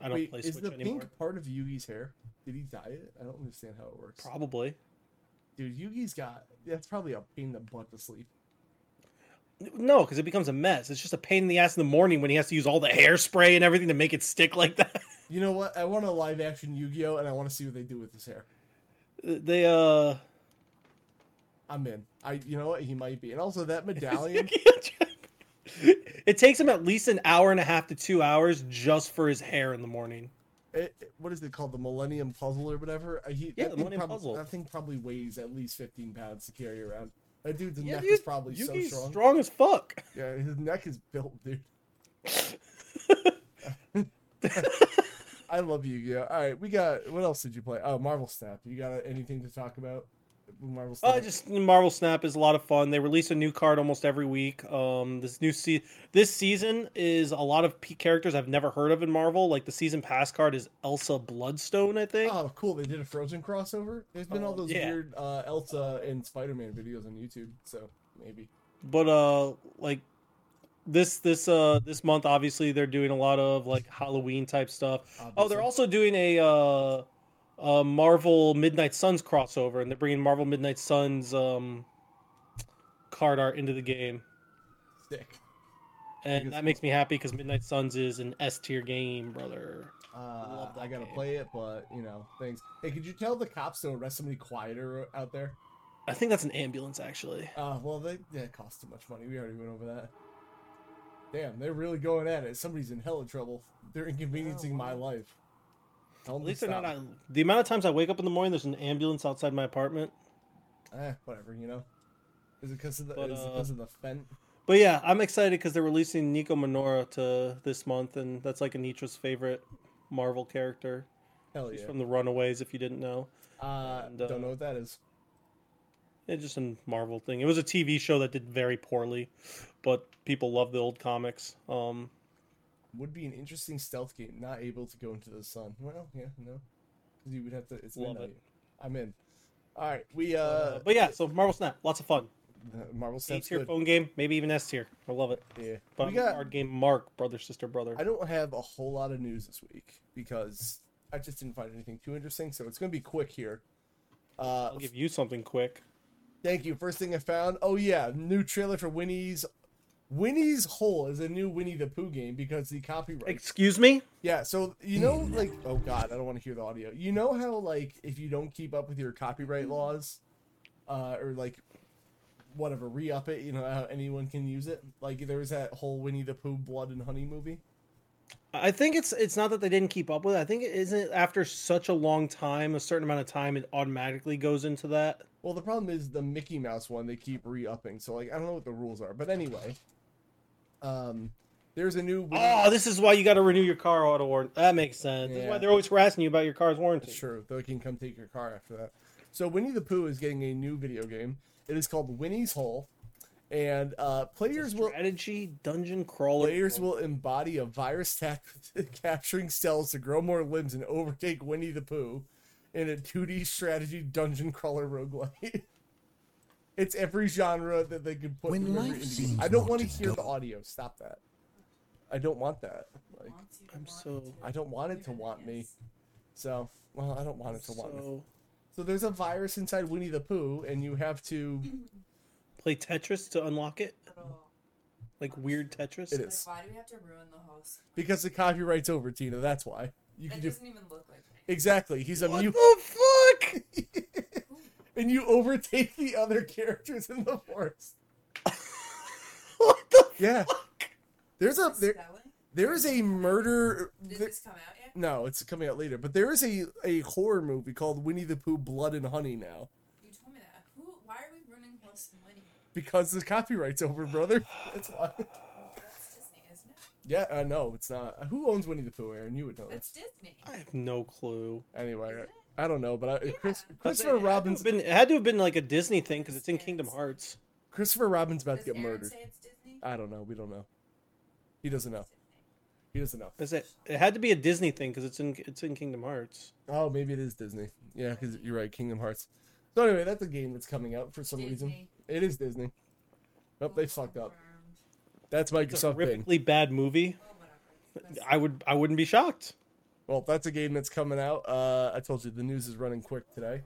I don't wait, play is Switch the anymore. pink part of Yugi's hair? Did he dye it? I don't understand how it works. Probably. Dude, Yugi's got that's probably a pain in the butt to sleep. No, because it becomes a mess. It's just a pain in the ass in the morning when he has to use all the hairspray and everything to make it stick like that. You know what? I want a live action Yu-Gi-Oh, and I want to see what they do with his hair. they, uh. I'm in. I, you know what? He might be, and also that medallion. it takes him at least an hour and a half to two hours just for his hair in the morning. it, it- what is it called? The Millennium Puzzle or whatever. Uh, He, Yeah, the Millennium prob- Puzzle. That thing probably weighs at least 15 pounds to carry around. That dude's Yeah, neck dude, is probably so strong. strong as fuck. Yeah, his neck is built, dude. I love Yu-Gi-Oh. All right, we got. What else did you play? Oh, Marvel Snap. You got anything to talk about? Marvel Snap. Uh, just Marvel Snap is a lot of fun. They release a new card almost every week. Um, this new se- this season is a lot of P- characters I've never heard of in Marvel. Like the season pass card is Elsa Bloodstone, I think. Oh, cool! They did a Frozen crossover. There's been all Um, those yeah. weird uh, Elsa and Spider-Man videos on YouTube, so maybe. But uh, like this this uh this month, obviously they're doing a lot of like Halloween type stuff. Oh, they're also doing a uh, a Marvel Midnight Suns crossover, and they're bringing Marvel Midnight Suns um card art into the game. sick. And that makes me happy because Midnight Suns is an S tier game, brother. Uh, Love that I gotta game. play it, but you know, thanks. Hey, could you tell the cops to arrest somebody quieter out there? I think that's an ambulance actually. Uh, well, they that cost too much money. We already went over that. Damn, they're really going at it. Somebody's in hella trouble. They're inconveniencing my life. Tell them At least they're not. stop. On, the amount of times I wake up in the morning, there's an ambulance outside my apartment. Eh, whatever, you know. Is it because of the? But, is it uh, because of the fent? But yeah, I'm excited because they're releasing Nico Minoru to this month, and that's like Anitra's favorite Marvel character. Hell He's yeah. from the Runaways, if you didn't know. Uh, and, uh, don't know what that is. It's just a Marvel thing. It was a TV show that did very poorly, but people love the old comics. Um, Would be an interesting stealth game. Not able to go into the sun. Well, yeah, no, because you would have to. It's Love midnight. it. I'm in. All right, we uh, uh, but yeah, so Marvel Snap, lots of fun. Marvel A Snap's tier phone game, maybe even S tier. I love it. Yeah, Fun we got. card game, Mark, brother, sister, brother. I don't have a whole lot of news this week because I just didn't find anything too interesting. So it's gonna be quick here. Uh, I'll give you something quick. Thank you. First thing I found. Oh yeah, new trailer for Winnie's. Winnie's Hole is a new Winnie the Pooh game because the copyright. Excuse me. Yeah, so you know, like, oh god, I don't want to hear the audio. You know how, like, if you don't keep up with your copyright laws, uh, or like, whatever, re up it, you know, how anyone can use it. Like, there was that whole Winnie the Pooh Blood and Honey movie. I think it's it's not that they didn't keep up with it. I think it isn't after such a long time, a certain amount of time, it automatically goes into that. Well, the problem is the Mickey Mouse one they keep re upping. So, like, I don't know what the rules are, but anyway, um, there's a new. Oh, this is why you got to renew your car auto warranty. That makes sense. That's why they're always harassing you about your car's warranty. It's true. They can come take your car after that. So Winnie the Pooh is getting a new video game. It is called Winnie's Hole, and uh, players will Strategy dungeon crawler. players will embody a virus tech capturing cells to grow more limbs and overtake Winnie the Pooh in a 2D strategy dungeon crawler roguelike. it's every genre that they could put. When in life seems I don't want to to hear go- the audio. Stop that. I don't want that. Like, I'm so I don't want it to want me. So, well, I don't want it to want me. so So there's a virus inside Winnie the Pooh, and you have to. play Tetris to unlock it, like weird Tetris. It Like, why do we have to ruin the host? because the copyright's over, Tina. That's why you can It do doesn't even look like me. exactly. He's a What mute, the fuck? and you overtake the other characters in the forest. what the? Yeah, there's a there, there is a murder. Did there- this come out yet? no, it's coming out later. But there is a a horror movie called Winnie the Pooh: Blood and Honey now You told me that. Who? Why are we ruining host and Winnie? because the copyright's over, brother. That's why. That's Disney, isn't it? Yeah, uh, no, it's not. Who owns Winnie the Pooh, Aren? You would know It's. Disney. I have no clue. Anyway, Isn't it? I don't know, but I, Yeah. Chris, It Christopher had to have Robbins. been, it had to have been like a Disney thing because it's in Kingdom Hearts. Christopher Robin's about Does to get Aren murdered. say it's Disney? I don't know. We don't know. He doesn't know. He doesn't know. Is it? It had to be a Disney thing because it's in it's in Kingdom Hearts. Oh, maybe it is Disney. Yeah, because you're right. Kingdom Hearts. So anyway, that's a game that's coming out for some reason. It is Disney. Oh, they fucked up. Confirmed. That's It's a Microsoft bad movie. Oh, whatever. That's- I would I wouldn't be shocked. Well, that's a game that's coming out. Uh, I told you the news is running quick today.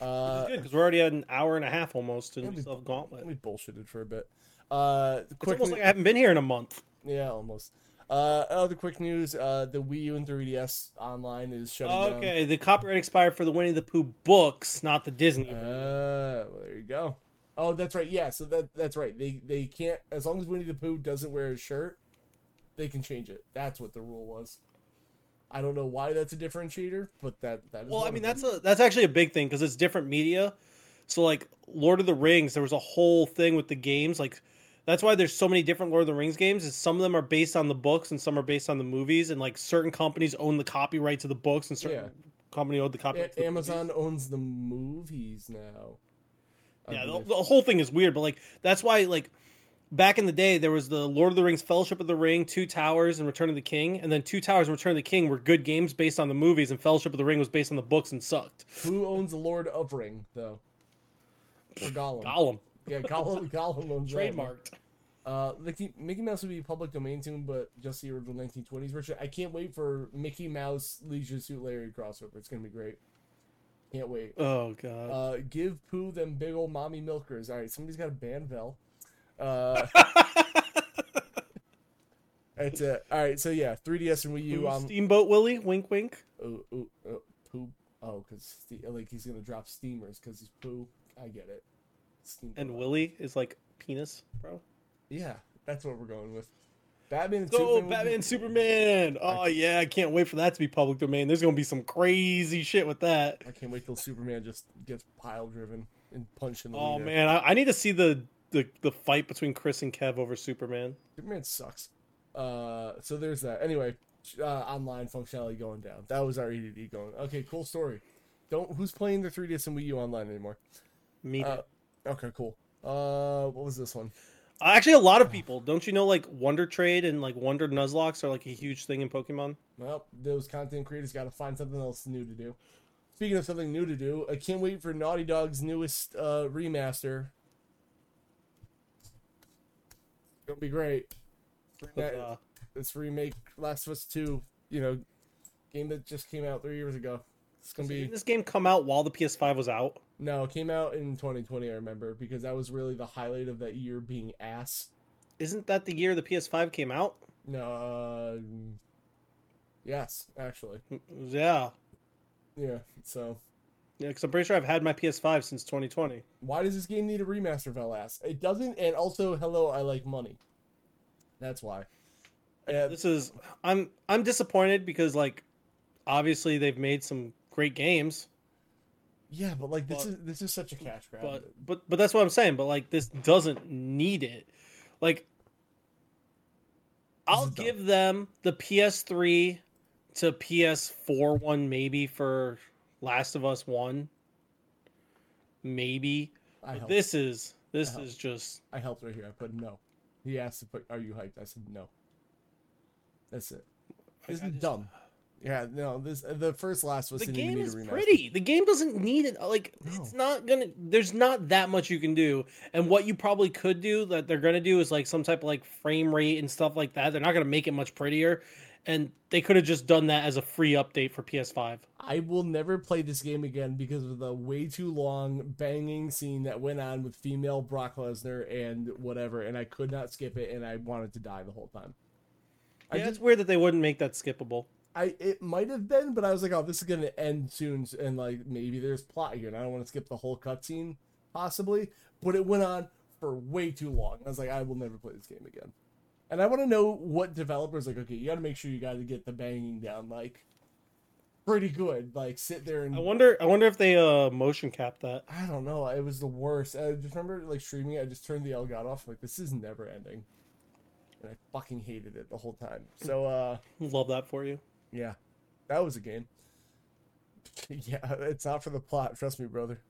Uh, Good because we're already at an hour and a half almost, and Yeah, we we- still have Gauntlet. we bullshitted for a bit. Uh, It's quick. almost like I haven't been here in a month. Yeah, almost. Uh, other quick news: uh, the Wii U and 3DS online is shutting down. Okay, the copyright expired for the Winnie the Pooh books, not the Disney. Uh, well, there you go. Oh, that's right. Yeah, so that that's right. They they can't as long as Winnie the Pooh doesn't wear a shirt, they can change it. That's what the rule was. I don't know why that's a differentiator, but that that is. well, I mean that's a that's actually a big thing because it's different media. So like Lord of the Rings, there was a whole thing with the games. Like that's why there's so many different Lord of the Rings games. Is some of them are based on the books and some are based on the movies, and like certain companies own the copyright to the books and certain Yeah. company owned the copyright. to A- Amazon movies. owns the movies now. I Yeah, the, the whole thing is weird, but like that's why like back in the day there was the Lord of the Rings Fellowship of the Ring, Two Towers and Return of the King, and then Two Towers and Return of the King were good games based on the movies and Fellowship of the Ring was based on the books and sucked. Who owns the Lord of Ring though? Or Gollum. Gollum Yeah, Gollum. Gollum owns trademarked. Uh, Mickey, Mickey Mouse will be public domain soon, but just the original 1920s version. I can't wait for Mickey Mouse Leisure Suit Larry crossover. It's gonna be great. Can't wait. Oh god. Uh, give Pooh them big old mommy milkers. All right, somebody's got a ban Vel. Uh, That's it. All right, so yeah, 3DS and Wii U Ooh, on. Steamboat Willie, wink, wink. Ooh, ooh, ooh, poo. Oh, because like he's gonna drop steamers because he's poo. I get it. Steam And Willie is like penis, bro. Yeah, that's what we're going with. Batman. and Go Superman Batman, be- Superman! Oh yeah, I can't wait for that to be public domain. There's gonna be some crazy shit with that. I can't wait till Superman just gets pile driven and punched in the Oh leader. man, I, I need to see the, the the fight between Chris and Kev over Superman. Superman sucks. Uh, so there's that. Anyway, uh, online functionality going down. That was our EDD going. Okay, cool story. Don't who's playing the 3DS and Wii U online anymore? Me, Uh, okay, cool. Uh, what was this one? actually, a lot of people. Don't you know like Wonder Trade and like Wonder Nuzlocke are like a huge thing in Pokemon? Well, those content creators got to find something else new to do. Speaking of something new to do, I can't wait for Naughty Dog's newest uh, remaster. It's gonna be great. Uh, This remake, Last of Us Two, you know, game that just came out three years ago. It's gonna be didn't this game come out while the PS5 was out? no, it came out in 2020. I remember because that was really the highlight of that year being ass. Isn't that the year the PS5 came out? No, uh, yes, actually, Yeah, yeah. So yeah, because I'm pretty sure I've had my PS5 since 2020. why does this game need a remaster, Velas? It doesn't, and also, hello, I like money. That's why. Yeah, This is I'm I'm disappointed because like obviously they've made some great games, yeah, but like this But- is this is such a cash grab. but but but that's what I'm saying. But like this doesn't need it. Like I'll give them the PS3 to PS4 one maybe for Last of Us one. Maybe. I But helped. this is this is just I helped right here. I put no. He asked to put, "Are you hyped?" I said no. That's it. This is just- dumb. Yeah, no. This the first Last was the game is pretty. The game doesn't need it. Like it's not gonna. There's not that much you can do. And what you probably could do that they're gonna do is like some type of like frame rate and stuff like that. They're not gonna make it much prettier. And they could have just done that as a free update for PS5. I will never play this game again because of the way too long banging scene that went on with female Brock Lesnar and whatever, and I could not skip it, and I wanted to die the whole time. I Yeah, just, it's weird that they wouldn't make that skippable. I it might have been, but I was like, oh, this is gonna end soon, and like maybe there's plot here, and I don't want to skip the whole cutscene, possibly. But it went on for way too long. I was like, I will never play this game again. And I want to know what developers like. Okay, you got to make sure you got to get the banging down like pretty good. Like sit there and I wonder. I wonder if they uh motion cap that. I don't know. It was the worst. I just remember like streaming. I just turned the Elgato off. like this is never ending, and I fucking hated it the whole time. So uh, Love that for you. yeah, that was a game. yeah, it's not for the plot. Trust me, brother.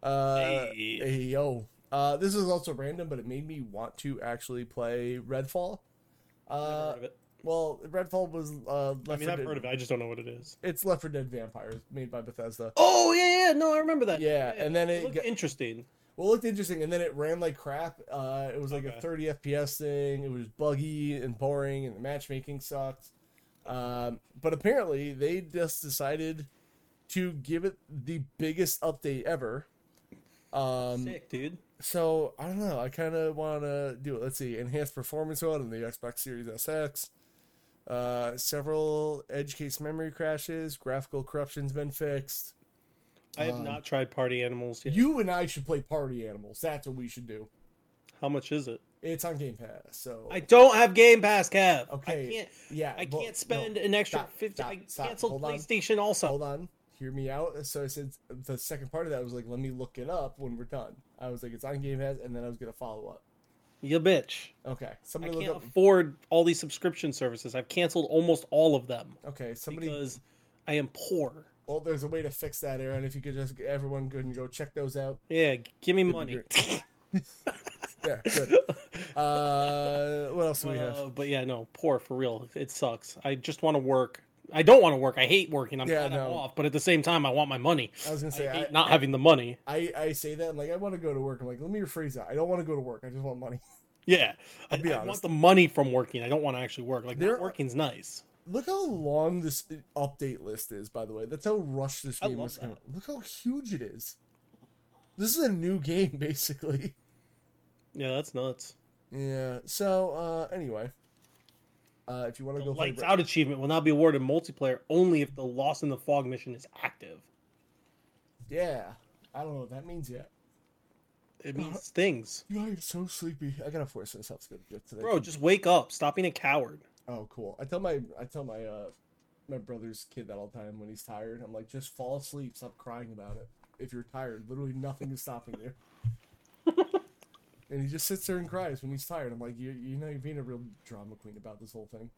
Uh, Hey. hey, yo. Uh, this is also random, but it made me want to actually play Redfall. Uh, heard of it. well, Redfall was uh, Left I mean, I've Dead- heard of it. I just don't know what it is. It's Left 4 Dead Vampires, made by Bethesda. Oh yeah, yeah. No, I remember that. Yeah, and then it looked got- interesting. Well, it looked interesting, and then it ran like crap. Uh, it was like a 30 FPS thing. It was buggy and boring, and the matchmaking sucked. Um, but apparently, they just decided to give it the biggest update ever. Um, Sick, dude. So I don't know. I kind of want to do it. Let's see, enhanced performance mode on the Xbox Series SX. Uh, several edge case memory crashes. Graphical corruption's been fixed. I have Um, not tried Party Animals yet. You and I should play Party Animals. That's what we should do. How much is it? It's on Game Pass, so I don't have Game Pass, Kev. Okay, I can't. yeah, I well, can't spend no, an extra stop, fifty. stop, I stop, canceled hold on. PlayStation also. hold on, hear me out. So I said the second part of that was like, let me look it up when we're done. I was like, it's on Game Pass, and then I was gonna follow up. You bitch. Okay, I somebody look can't up. afford all these subscription services. I've canceled almost all of them Okay, somebody. because I am poor. Well, there's a way to fix that, Aren. If you could just everyone go and go check those out. Yeah, give me money. Yeah, good. uh, what else do we have? Uh, but yeah, no, poor for real. It sucks. I just want to work. I don't want to work. I hate working. I'm Yeah, no. off, but at the same time, I want my money. I was gonna say I I, hate not having the money. I, I say that I'm like I want to go to work. I'm like, let me rephrase that. I don't want to go to work. I just want money. Yeah, I, I want the money from working. I don't want to actually work. Like There working's nice. Look how long this update list is, by the way. That's how rushed this game was. Look how huge it is. This is a new game, basically. Yeah, that's nuts. Yeah. So, uh, anyway, Uh, if you want to go lights out achievement will not be awarded multiplayer only if the Lost in the Fog mission is active. yeah, I don't know what that means yet. It means things. You are so sleepy. I gotta force myself to go to bed today. Bro, just wake up. Stop being a coward. Oh, cool. I tell my I tell my uh my brother's kid that all the time when he's tired. I'm like, just fall asleep. Stop crying about it. If you're tired, literally nothing is stopping you. And he just sits there and cries when he's tired. I'm like, you you know, you're being a real drama queen about this whole thing.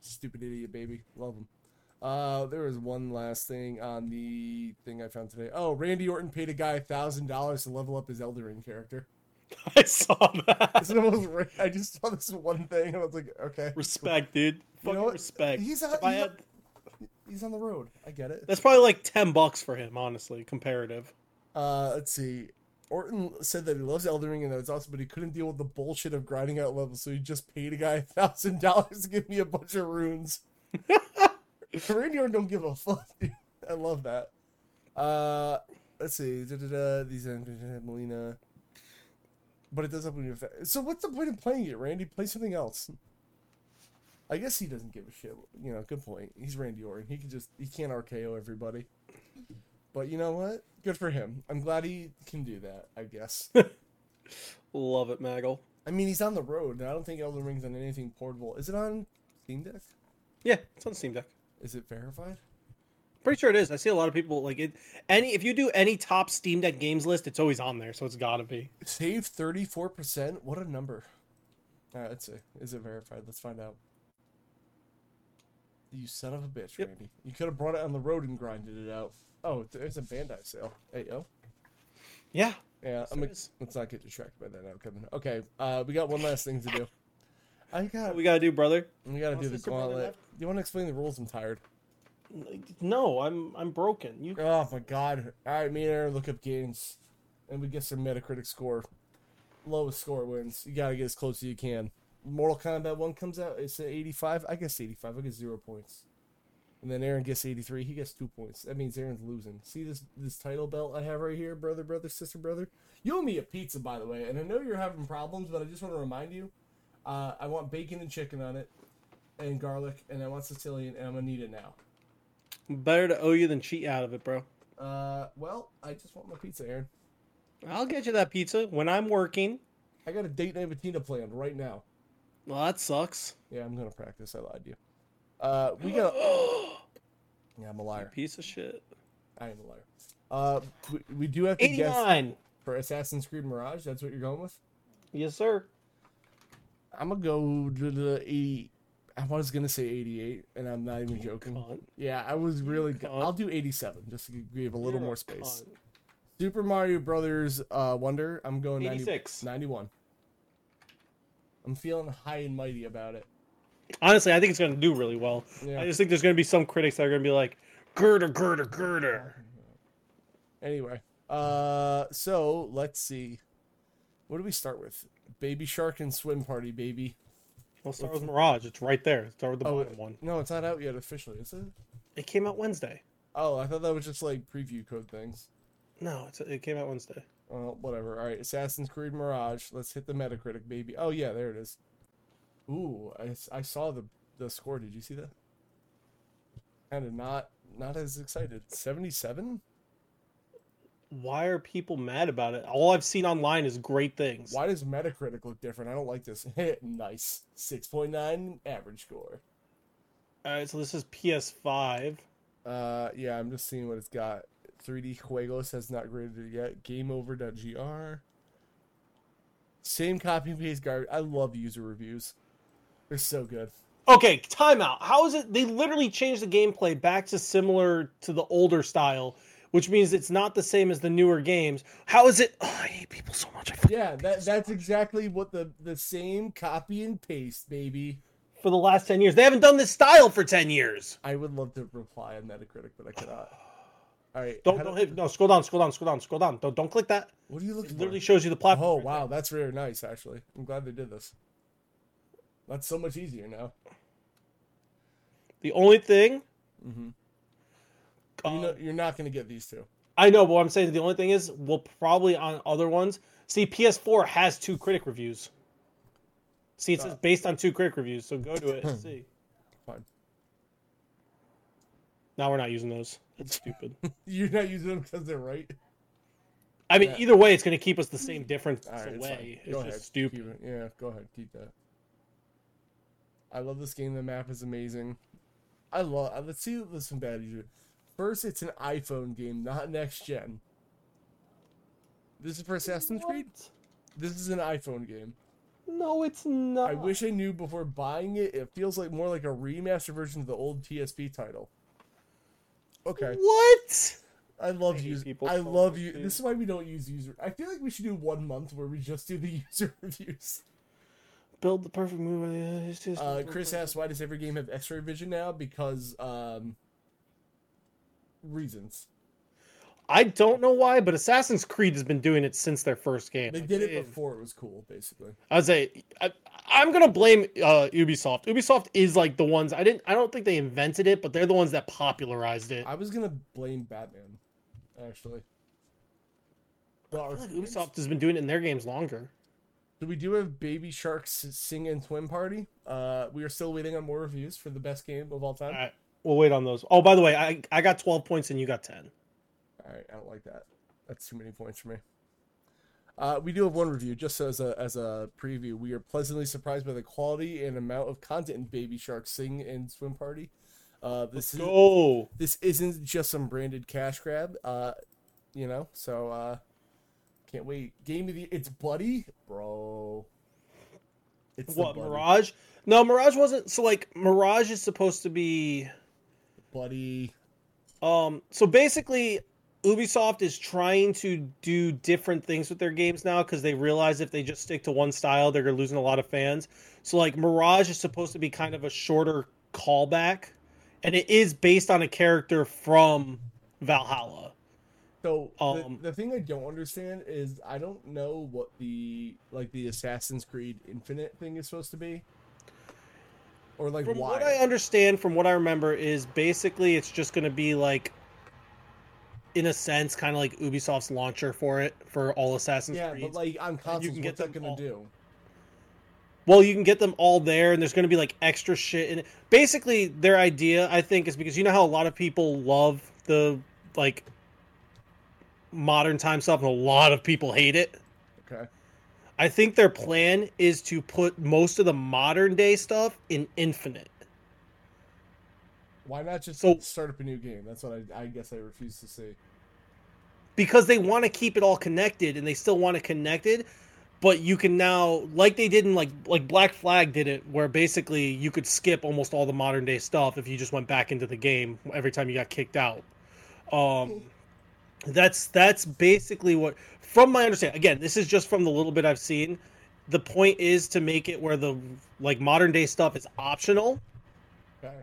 Stupid idiot, baby. Love him. Uh, there was one last thing on the thing I found today. Oh, Randy Orton paid a guy thousand dollars to level up his Elden Ring character. I saw that. It's the most I just saw this one thing and I was like, okay, Respect, dude. You Fucking respect. He's a- he's had- he's on the road. I get it. that's probably like ten bucks for him, honestly, comparative. Uh, let's see. Orton said that he loves Elden Ring and that it's awesome, but he couldn't deal with the bullshit of grinding out levels, so he just paid a guy a thousand dollars to give me a bunch of runes. Randy Orton don't give a fuck. I love that. Uh, let's see. Da-da-da, these Melina. But it does open your. fa- So what's the point of playing it, Randy? Play something else. I guess he doesn't give a shit. You know, good point. He's Randy Orton. He can just he can't RKO everybody. But you know what? Good for him. I'm glad he can do that. I guess. Love it, Maggle. I mean, he's on the road, and I don't think Elden Ring's on anything portable. Is it on Steam Deck? Yeah, it's on Steam Deck. Is it verified? Pretty sure it is. I see a lot of people like it. Any if you do any top Steam Deck games list, it's always on there, so it's gotta be. Save thirty four percent. What a number! All right, let's see. Is it verified? Let's find out. You son of a bitch, Yep. Randy. You could have brought it on the road and grinded it out. Oh, there's a Bandai sale. Hey, yo. Yeah. Yeah, I'm there a, is. let's not get distracted by that now, Kevin. Okay, uh, we got one last thing to do. I got What we gotta do, brother? we got to Oh, do the gauntlet. left. You want to explain the rules? I'm tired. No, I'm I'm broken. You Oh my god! All right, me and Aren look up games, and we get some Metacritic score. Lowest score wins. You gotta get as close as you can. Mortal Kombat one comes out. It's at 85. I guess 85. I get zero points. And then Aren gets 83. He gets two points. That means Aren's losing. See this this title belt I have right here, brother, brother, sister, brother. You owe me a pizza, by the way. And I know you're having problems, but I just want to remind you. Uh, I want bacon and chicken on it, and garlic, and I want Sicilian, and I'm gonna need it now. better to owe you than cheat out of it, bro. Uh, well, I just want my pizza, Aren. I'll get you that pizza when I'm working. I got a date night with Tina planned right now. Well, that sucks. Yeah, I'm gonna practice. I lied to you. Uh, we got. Yeah, I'm a liar. Piece of shit. I am a liar. Uh, we, we do have to guess 89. for Assassin's Creed Mirage. That's what you're going with. Yes, sir. I'm gonna go to the 80. I was gonna say 88, and I'm not even joking. Cunt. Yeah, I was really. cunt. I'll do 87 just to give a little You're more space. cunt. Super Mario Brothers uh, Wonder. I'm going 90, 91. I'm feeling high and mighty about it. Honestly, I think it's gonna do really well. Yeah. I just think there's gonna be some critics that are gonna be like, girder, girder, girder. Anyway, uh, so let's see. What do we start with? Baby Shark and Swim Party, baby. We'll start with Mirage. It's right there. Start with the Oh, bottom one. No, it's not out yet officially, is it? It came out Wednesday. Oh, I thought that was just like preview code things. No, it's, it came out Wednesday. Well, whatever. All right, Assassin's Creed Mirage. Let's hit the Metacritic, baby. Oh yeah, there it is. Ooh, I, I saw the the score. Did you see that? Kind of not not as excited. Seventy seven. Why are people mad about it? All I've seen online is great things. Why does Metacritic look different? I don't like this. nice. Six point nine average score. All right, so this is PS5. Uh, yeah, I'm just seeing what it's got. 3D Juegos has not graded it yet. GameOver.gr. Same copy and paste garbage. I love user reviews. They're so good. Okay, timeout. How is it? They literally changed the gameplay back to similar to the older style, which means it's not the same as the newer games. How is it? Oh, I hate people so much. Yeah, that so that's exactly what the the same copy and paste, baby. for the last 10 years. They haven't done this style for 10 years. I would love to reply on Metacritic, but I cannot. All right. Don't, don't hit, no, scroll down, scroll down, scroll down, scroll down. Don't, don't click that. What are you looking It for? literally shows you the platform. Oh right wow, there. that's very nice actually. I'm glad they did this. That's so much easier now. The only thing, Mm-hmm. um, you know, you're not gonna get these two. I know, but what I'm saying the only thing is we'll probably on other ones see PS4 has two critic reviews. See, it's Uh, based on two critic reviews, so go to it and see. Fine. Now we're not using those. That's stupid. You're not using them because they're right. I mean, Yeah. either way, it's going to keep us the same difference right, it's away. fine. It's just ahead. stupid. It. Yeah, go ahead. Keep that. I love this game. The map is amazing. I love. uh, Let's see. There's some bad user. First, it's an iPhone game, not next gen. This is for Assassin's Creed. This is an iPhone game. No, it's not. I wish I knew before buying it. It feels like more like a remaster version of the old TSP title. Okay, What? I love I user. people I love you. This is why we don't use user. I feel like we should do one month where we just do the user reviews. Build the perfect move. uh, it's just- Uh, Chris asks, why does every game have X-ray vision now? Because um, reasons. I don't know why, but Assassin's Creed has been doing it since their first game. They did it before it was cool, basically. I would say I, I'm gonna blame uh, Ubisoft. Ubisoft is like the ones I didn't. I don't think they invented it, but they're the ones that popularized it. I was gonna blame Batman, actually. But I feel like Ubisoft has been doing it in their games longer. So we do have Baby Sharks Sing and Swim Party. Uh, we are still waiting on more reviews for the best game of all time. All right, we'll wait on those. Oh, by the way, I I got 12 points and you got 10. All right, I don't like that. That's too many points for me. Uh, we do have one review, just as a as a preview. We are pleasantly surprised by the quality and amount of content in Baby Shark Sing and Swim Party. Uh, this is Go. this isn't just some branded cash grab. Uh, you know, so uh, can't wait. Game of the it's Buddy, bro. It's What Mirage? No, Mirage wasn't. So like Mirage is supposed to be. Buddy. Um. So basically, Ubisoft is trying to do different things with their games now because they realize if they just stick to one style, they're losing a lot of fans. So like Mirage is supposed to be kind of a shorter callback, and it is based on a character from Valhalla. So Um, the, the thing I don't understand is I don't know what the like the Assassin's Creed Infinite thing is supposed to be, or like From why. what I understand, from what I remember, is basically it's just going to be like, in a sense, kind of like Ubisoft's launcher for it for all Assassin's yeah, Creed. Yeah, but like on consoles, can get what's that them gonna do? Well, you can get them all there, and there's going to be like extra shit in it. Basically, their idea, I think, is because you know how a lot of people love the like modern time stuff, and a lot of people hate it. Okay, I think their plan is to put most of the modern day stuff in Infinite. why not just So- start up a new game? That's what I, I guess I refuse to see. because they want to keep it all connected and they still want it connected but you can now like they did in like like black flag did it where basically you could skip almost all the modern day stuff if you just went back into the game every time you got kicked out um that's that's basically what from my understanding again this is just from the little bit i've seen the point is to make it where the like modern day stuff is optional Okay,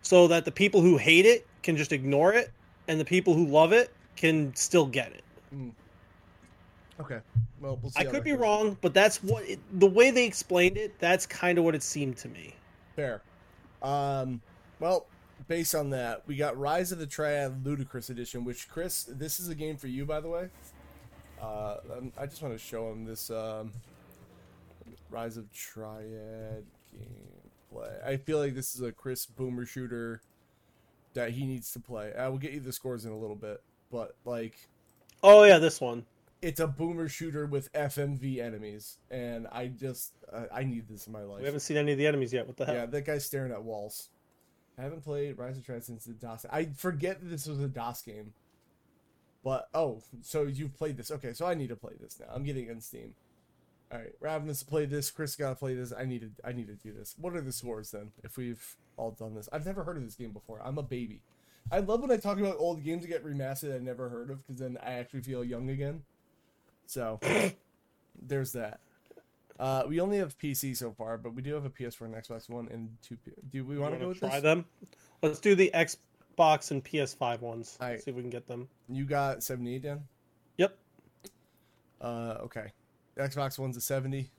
so that the people who hate it can just ignore it and the people who love it can still get it okay. Well, we'll see. I could be goes. wrong, but that's what it, the way they explained it. That's kind of what it seemed to me. Fair. Um, well, based on that, we got Rise of the Triad Ludicrous Edition, which Chris, this is a game for you, by the way. Uh, um, I just want to show him this um, Rise of Triad gameplay. I feel like this is a Chris boomer shooter that he needs to play. I will get you the scores in a little bit, but like Oh yeah, this one. it's a boomer shooter with FMV enemies, and I just uh, I need this in my life. We haven't seen any of the enemies yet. What the hell? Yeah, that guy's staring at walls. I haven't played Rise of Triad since the DOS. I forget that this was a DOS game. But oh, so you've played this? Okay, so I need to play this now. I'm getting on Steam. All right, Ravenous to play this. Chris gotta play this. I need to. I need to do this. What are the scores then? If we've all done this, I've never heard of this game before. I'm a baby. I love when I talk about old games that get remastered I never heard of because then I actually feel young again. So there's that. Uh, we only have PC so far, but we do have a PS4 and Xbox One and two. P- do we want to go with try this? them? Let's do the Xbox and PS5 ones. Alright. See if we can get them. You got 78 down. Yep. Uh, okay. Xbox One's a 70,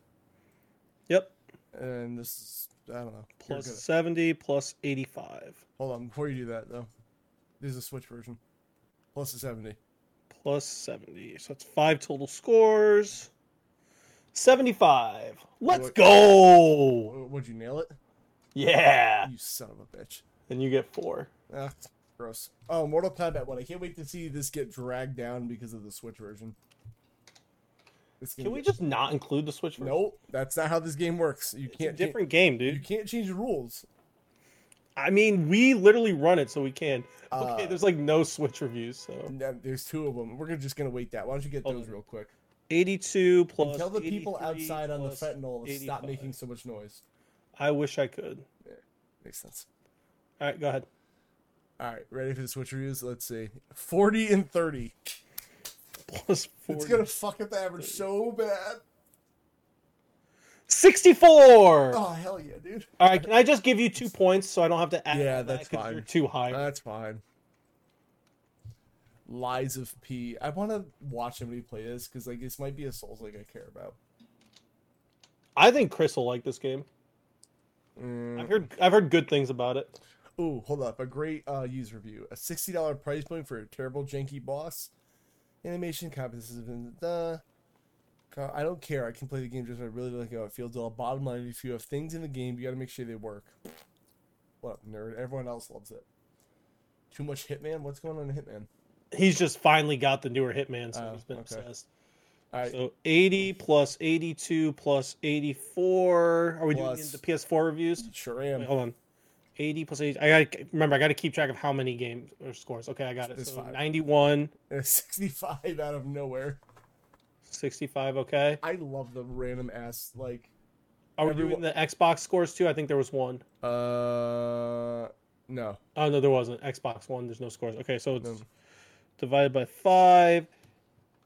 Yep. and this is I don't know. Plus get it. 70 plus 85 Hold on, before you do that though, this is a Switch version. Plus a 70. plus 70. So it's five total scores. 75. Let's What- go. Would you nail it? Yeah. You son of a bitch. And you get four. Ah, gross. Oh, Mortal Kombat 1. I can't wait to see this get dragged down because of the Switch version. Can we just not include the Switch version? Nope, that's not how this game works. You It's can't different game, dude. You can't change the rules. I mean, we literally run it, so we can. okay, Uh, there's like no Switch reviews, so There's two of them. We're just gonna wait that. Why don't you get those real quick? 82 plus. Tell the people outside on the fentanyl to stop making so much noise. I wish I could. Yeah, Makes sense. All right, go ahead. All right, ready for the Switch reviews? Let's see. 40 and 30. Plus 40. It's gonna fuck up the average so bad. 64. Oh hell yeah, dude. All right, can I just give you two points so I don't have to add? Yeah, that's that fine. You're too high. That's fine. Lies of P. I want to watch somebody play this because like this might be a Souls like I care about. I think Chris will like this game. Mm. I've heard I've heard good things about it. Ooh, hold up. A great uh, user review. A sixty dollar price point for a terrible janky boss. Animation competencies. the. I don't care. I can play the game just I really like how it feels. All bottom line, if you have things in the game, you got to make sure they work. What up, nerd? Everyone else loves it. Too much Hitman. What's going on in Hitman? He's just finally got the newer Hitman, so Oh, he's been okay. obsessed. All right. So 80 plus 82 plus 84. Are we Plus- doing the PS4 reviews? Sure Wait, am. hold on. 80 plus 80. I got remember. I got to keep track of how many games or scores. Okay, I got it. It's So fine. 91, Sixty-five out of nowhere. 65. Okay. I love the random ass like. Are we Everyone- doing the Xbox scores too? I think there was one. Uh, no. Oh no, there wasn't. Xbox One. There's no scores. Okay, so it's No. Divided by five.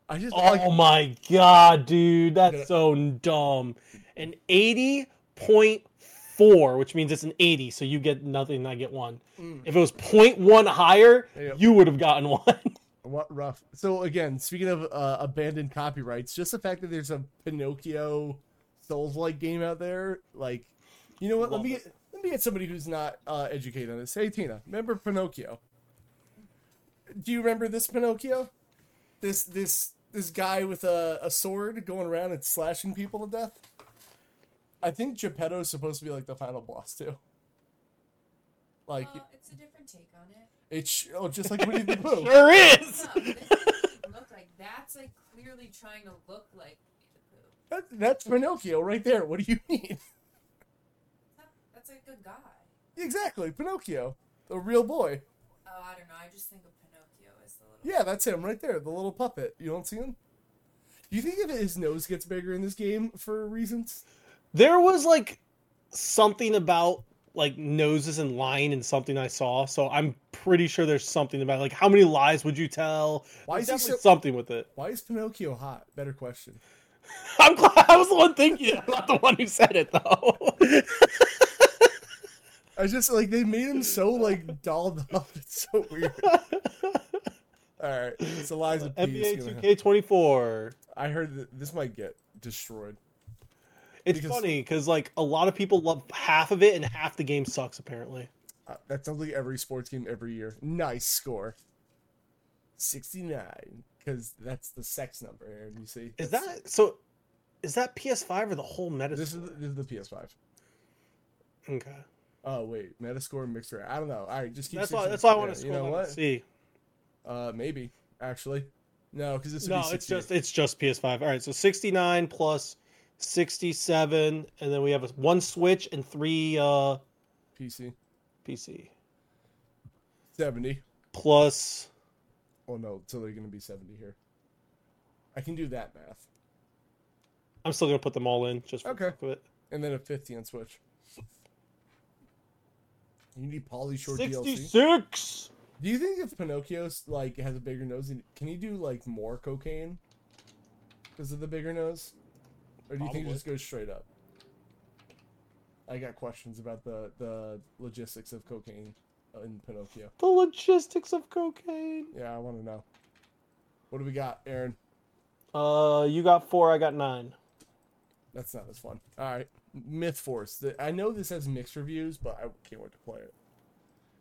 I just Oh my god, dude, that's so dumb. An eighty point four, which means it's an eighty, so you get nothing. I get one. Mm. If it was 0.1 higher, Yep. you would have gotten one. What rough. So again, speaking of uh, abandoned copyrights, just the fact that there's a Pinocchio Souls-like game out there, like, you know what? Let me it. get let me get somebody who's not uh, educated on this. Hey Tina, remember Pinocchio? Do you remember this Pinocchio? This this this guy with a, a sword going around and slashing people to death. I think Geppetto is supposed to be like the final boss too. Like Well, it's a different take on it. it's oh just like Winnie the Pooh. sure is. No, this look like that's like clearly trying to look like Winnie the Pooh. That, that's Pinocchio right there. What do you mean? That- That's like a guy. exactly, Pinocchio, the real boy. Oh, I don't know. I just think of Pinocchio as the little. Yeah, that's him right there, the little puppet. You don't see him? Do you think if his nose gets bigger in this game for reasons? There was like something about like noses and lying and something I saw, so I'm pretty sure there's something about like how many lies would you tell? Why There's is he so- something with it. Why is Pinocchio hot? Better question. I'm glad I was the one thinking it, not the one who said it though. I just like they made him so like dolled up. It's so weird. All right, it's Lies of P. NBA 2K24. I heard that this might get destroyed. It's Because- funny because like a lot of people love half of it and half the game sucks apparently. Uh, that sounds like every sports game every year. Nice score. 69. Because that's the sex number, Aren. You see? Is that so? Is that PS5 or the whole meta? This is, this is the PS5. okay. Oh, wait. Metascore mixer. I don't know. All right, just keep That's why. That's why I want Yeah, to You know what? see. Uh, maybe, actually. No, because this would No, be it's just it's just PS5. All right, so 69 plus 67, and then we have a, one Switch and three uh PC. PC. 70. Plus, Oh, no. So they're going to be 70 here. I can do that math. I'm still gonna put them all in just for Okay. it. And then a 50 on Switch. You need Polly Short DLC. 66. Do you think if Pinocchio's like has a bigger nose, can he do like more cocaine because of the bigger nose, or do you think Probably. it just goes straight up? I got questions about the the logistics of cocaine uh, in Pinocchio. The logistics of cocaine. Yeah, I want to know. What do we got, Aren? Uh, you got four. I got nine. That's not as fun. All right, Myth Force. The, I know this has mixed reviews, but I can't wait to play it.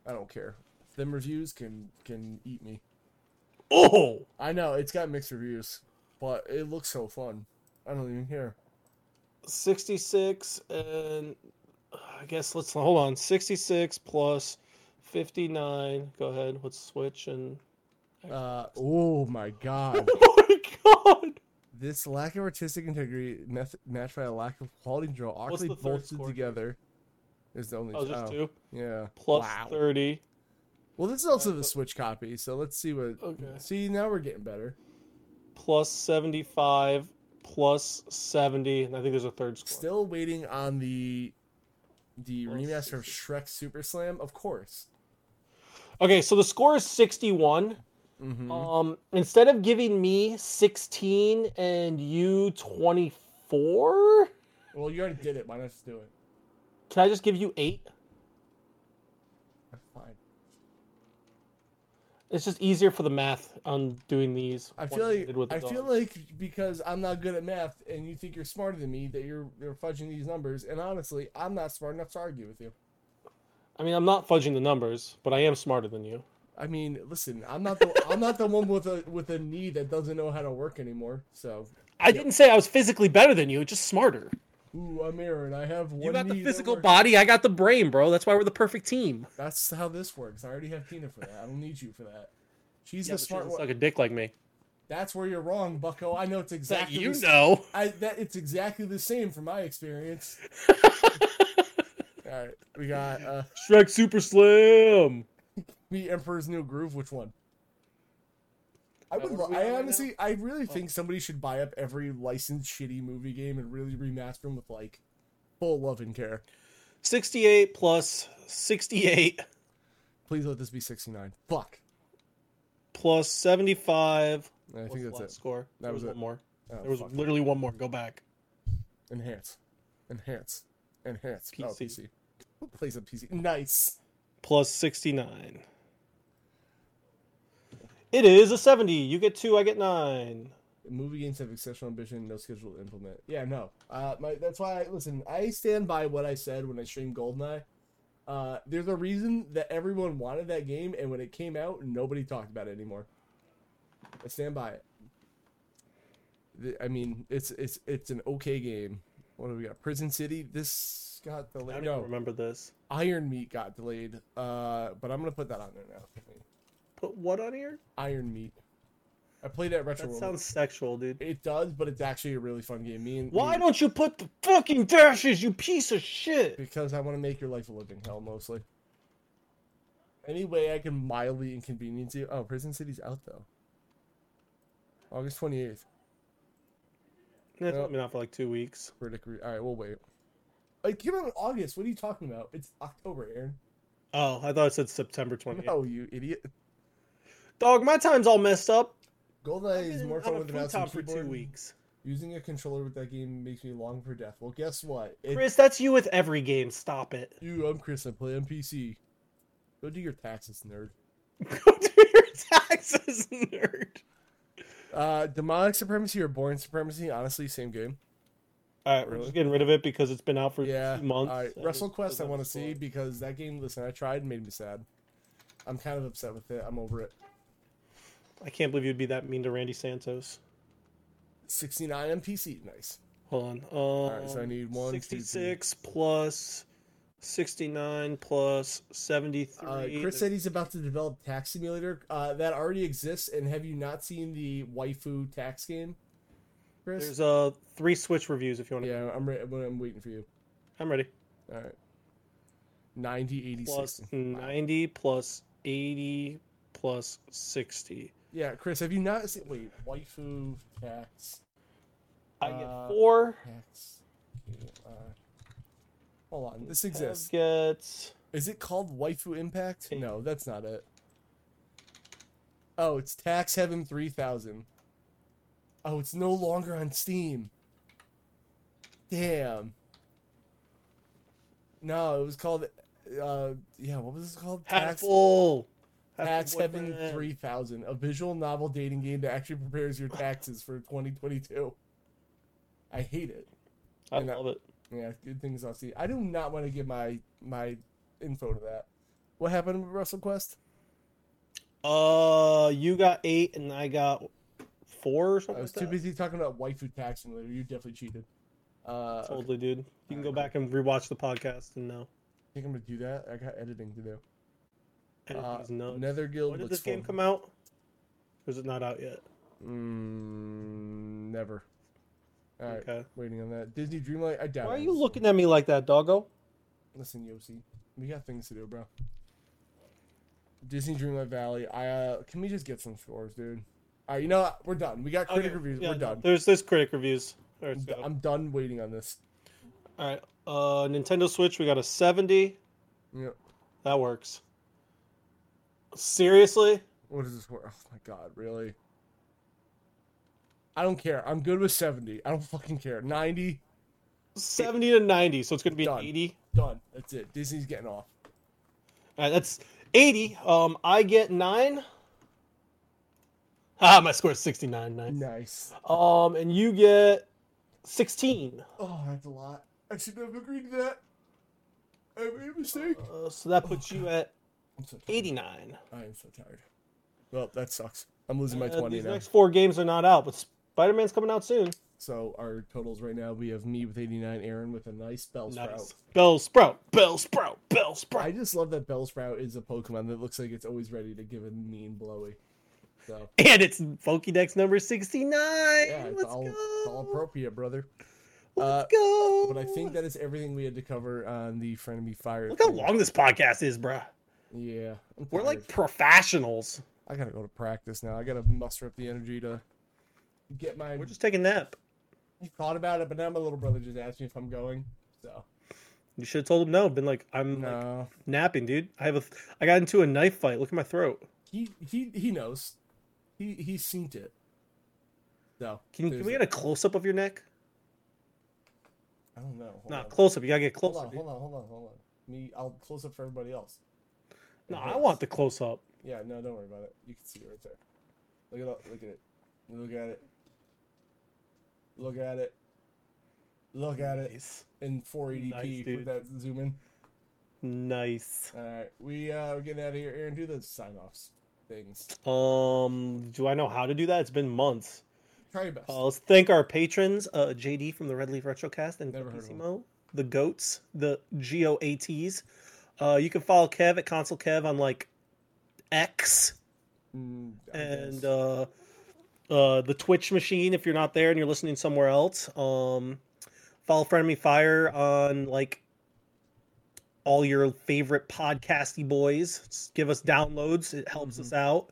I don't care. Them reviews can can eat me. Oh, I know it's got mixed reviews, but it looks so fun. I don't even care. 66 and uh, I guess let's hold on. 66 plus 59. Go ahead. Let's switch and Uh, oh my god. Oh my god. This lack of artistic integrity meth- matched by a lack of quality control What's awkwardly bolted score? together is the only Oh, just oh, two. Yeah. Plus wow. 30 Well, this is also the Switch copy, so let's see what. Okay. See, now we're getting better. plus 75 plus 70 and I think there's a third score. Still waiting on the the Plus remaster of Shrek Super Slam, of course. Okay, so the score is 61. Mm-hmm. Um instead of giving me 16 and you 24, well, you already did it. Why not just do it? can I just give you 8? That's fine. It's just easier for the math on doing these. I feel like I feel like because I'm not good at math and you think you're smarter than me that you're you're fudging these numbers and honestly I'm not smart enough to argue with you. I mean, I'm not fudging the numbers, but I am smarter than you. I mean, listen, I'm not the I'm not the one with a with a knee that doesn't know how to work anymore. So, I didn't say I was physically better than you, just smarter. Ooh, I'm Aren. I have one You got the that physical body, I got the brain, bro. That's why we're the perfect team. That's how this works. I already have Tina for that. I don't need you for that. She's Yeah, the she smart one. Like a dick like me. That's where you're wrong, Bucko. I know it's That exactly you the know. I that it's exactly the same from my experience. All right, we got uh Shrek Super Slam. the Emperor's New Groove. Which one? I would. what are we I on right honestly, I really Oh. think somebody should buy up every licensed shitty movie game and really remaster them with like full love and care. 68 plus 68 Please let this be 69. Fuck. plus 75. I What's think the that's last it. score? That there was was it. one more. Oh, There was fuck. literally one more. Go back. enhance, enhance, enhance. Oh, PC. PC. Who plays a PC? Nice. Plus 69. It is a 70. You get two, I get nine. Movie games have exceptional ambition, no schedule to implement. Yeah, no. Uh, my that's why I listen. I stand by what I said when I streamed Goldeneye. Uh, there's a reason that everyone wanted that game, and when it came out, nobody talked about it anymore. I stand by it. The- I mean, it's it's it's an okay game. What do we got? Prison City. This got delayed. I don't No, remember this. Iron Meat got delayed. Uh, but I'm gonna put that on there now. Put what on here? Iron Meat. I played it at Retro That World. sounds sexual, dude. It does, but it's actually a really fun game. Me and Why me- don't you put the fucking dashes, you piece of shit? Because I want to make your life a living hell, mostly. Any way I can mildly inconvenience you. Oh, Prison City's out though. August twenty eighth. It's Well- been out for like two weeks. All right, we'll wait. Like, give it in August. What are you talking about? It's October, Aren. Oh, I thought it said September 28th. No, you idiot. Dog, my time's all messed up. Goldeneye I've is more fun of with a free mouse time and for two weeks. Using a controller with that game makes me long for death. Well, guess what? It, Chris, that's you with every game. Stop it. you, I'm Chris. I play on PC. Go do your taxes, nerd. Go do your taxes, nerd. Uh, demonic supremacy or born supremacy? Honestly, same game. All right, we're Really? just getting rid of it because it's been out for Yeah. two months. All right, and WrestleQuest. I want to see because that game. Listen, I tried and made me sad. I'm kind of upset with it. I'm over it. I can't believe you'd be that mean to Randy Santos. 69 MPC. Nice. Hold on. Um, right, so I need one, two, three. 66 plus 69 plus 73. Uh, Chris said he's about to develop Tax Simulator. Uh, that already exists. And have you not seen the waifu tax game, Chris? There's uh three Switch reviews if you want to. yeah, I'm re- I'm waiting for you. I'm ready. All right. 90, 80, Plus 60. 90 plus 80 plus 60. Yeah, Chris, have you not seen? Wait, waifu tax. I get Uh, four. Tax. Uh, hold on, this exists. Gets Is it called Waifu Impact? Eight. No, that's not it. Oh, it's Tax Heaven 3000. Oh, it's no longer on Steam. Damn. No, it was called. Uh, yeah, what was it called? Hatful. Tax Hatful Heaven boyfriend. 3000, a visual novel dating game that actually prepares your taxes for 2022. I hate it. I And that- love it. Yeah, good things I'll see. I do not want to give my my info to that. What happened with WrestleQuest? Uh, you got eight and I got four or something. I was like too that. busy talking about waifu tax simulator. You definitely cheated. Uh, I Totally, dude. You can go back and rewatch the podcast and know. I think I'm gonna do that. I got editing to do. Uh, these nuts. Nether Guild When did this game fun. come out? Or is it not out yet? Mm, never. All right, Okay. waiting on that. Disney Dreamlight. I doubt. Why are you looking at me like that, doggo? Listen, Yossi, we got things to do, bro. Disney Dreamlight Valley. I uh, can we just get some scores, dude? All right, you know what? We're done. We got critic Okay, reviews. yeah, We're done. There's there's critic reviews. Right, I'm, let's do- go. I'm done waiting on this. All right. Uh, Nintendo Switch, we got a 70. Yeah. That works. Seriously? What is this? wor- Oh my god, really? I don't care. I'm good with 70. I don't fucking care. 90. 70 to 90, so it's going to be Done. 80. Done. That's it. Disney's getting off. All right, that's 80. Um, I get 9. Ah, my score is 69. Nice. Nice. Um, and you get 16. Oh, that's a lot. I should have agreed to that. I made a mistake. Uh, so that puts you at I'm so tired. 89. I am so tired. Well, that sucks. I'm losing my Uh, 20 these now. next four games are not out, but Spider Man's coming out soon. So our totals right now, we have me with 89, Aren with a nice Bellsprout. Nice. Bell Sprout, Bell Sprout, Bell Sprout. I Sprout. just love that bell sprout is a Pokemon that looks like it's always ready to give a mean blowy. So And it's Pokédex number 69. yeah, it's Let's all, go. it's all appropriate, brother. Let's Uh, go. But I think that is everything we had to cover on the Frenemy Fire. Look how thing. long this podcast is, bruh. Yeah, We're like professionals. I gotta go to practice now. I gotta muster up the energy to get my. We're just taking a nap. I thought about it, but now my little brother just asked me if I'm going. So You should have told him no. Been like, I'm like, napping, dude. I have a, I got into a knife fight. Look at my throat. he he he knows. He he's seen it. No. Can, can we get a close up of your neck? I don't know. Hold Nah, on. cloose up. You gotta get Hold closer. on, dude. hold on, hold on, hold on. Me, I'll close up for everybody else. No, I want the close up. Yeah, no, don't worry about it. You can see it right there. Look at it. Look at it. Look at it. Look at it. Look at it Nice. in 480p Nice, with that zoom in. Nice. All right, we uh, we're getting out of here. Aren, do the sign offs things. Um, do I know how to do that? It's been months. Try your best. Uh, let's thank our patrons, uh, JD from the Red Leaf Retrocast and Never heard of. Capissimo, the goats, the G O A Ts. Uh, you can follow Kev at Console Kev on like X Mm, and uh, uh, the Twitch machine if you're not there and you're listening somewhere else. Um, follow Frenemy Fire on like all your favorite podcasty boys. Just give us downloads; it helps us out.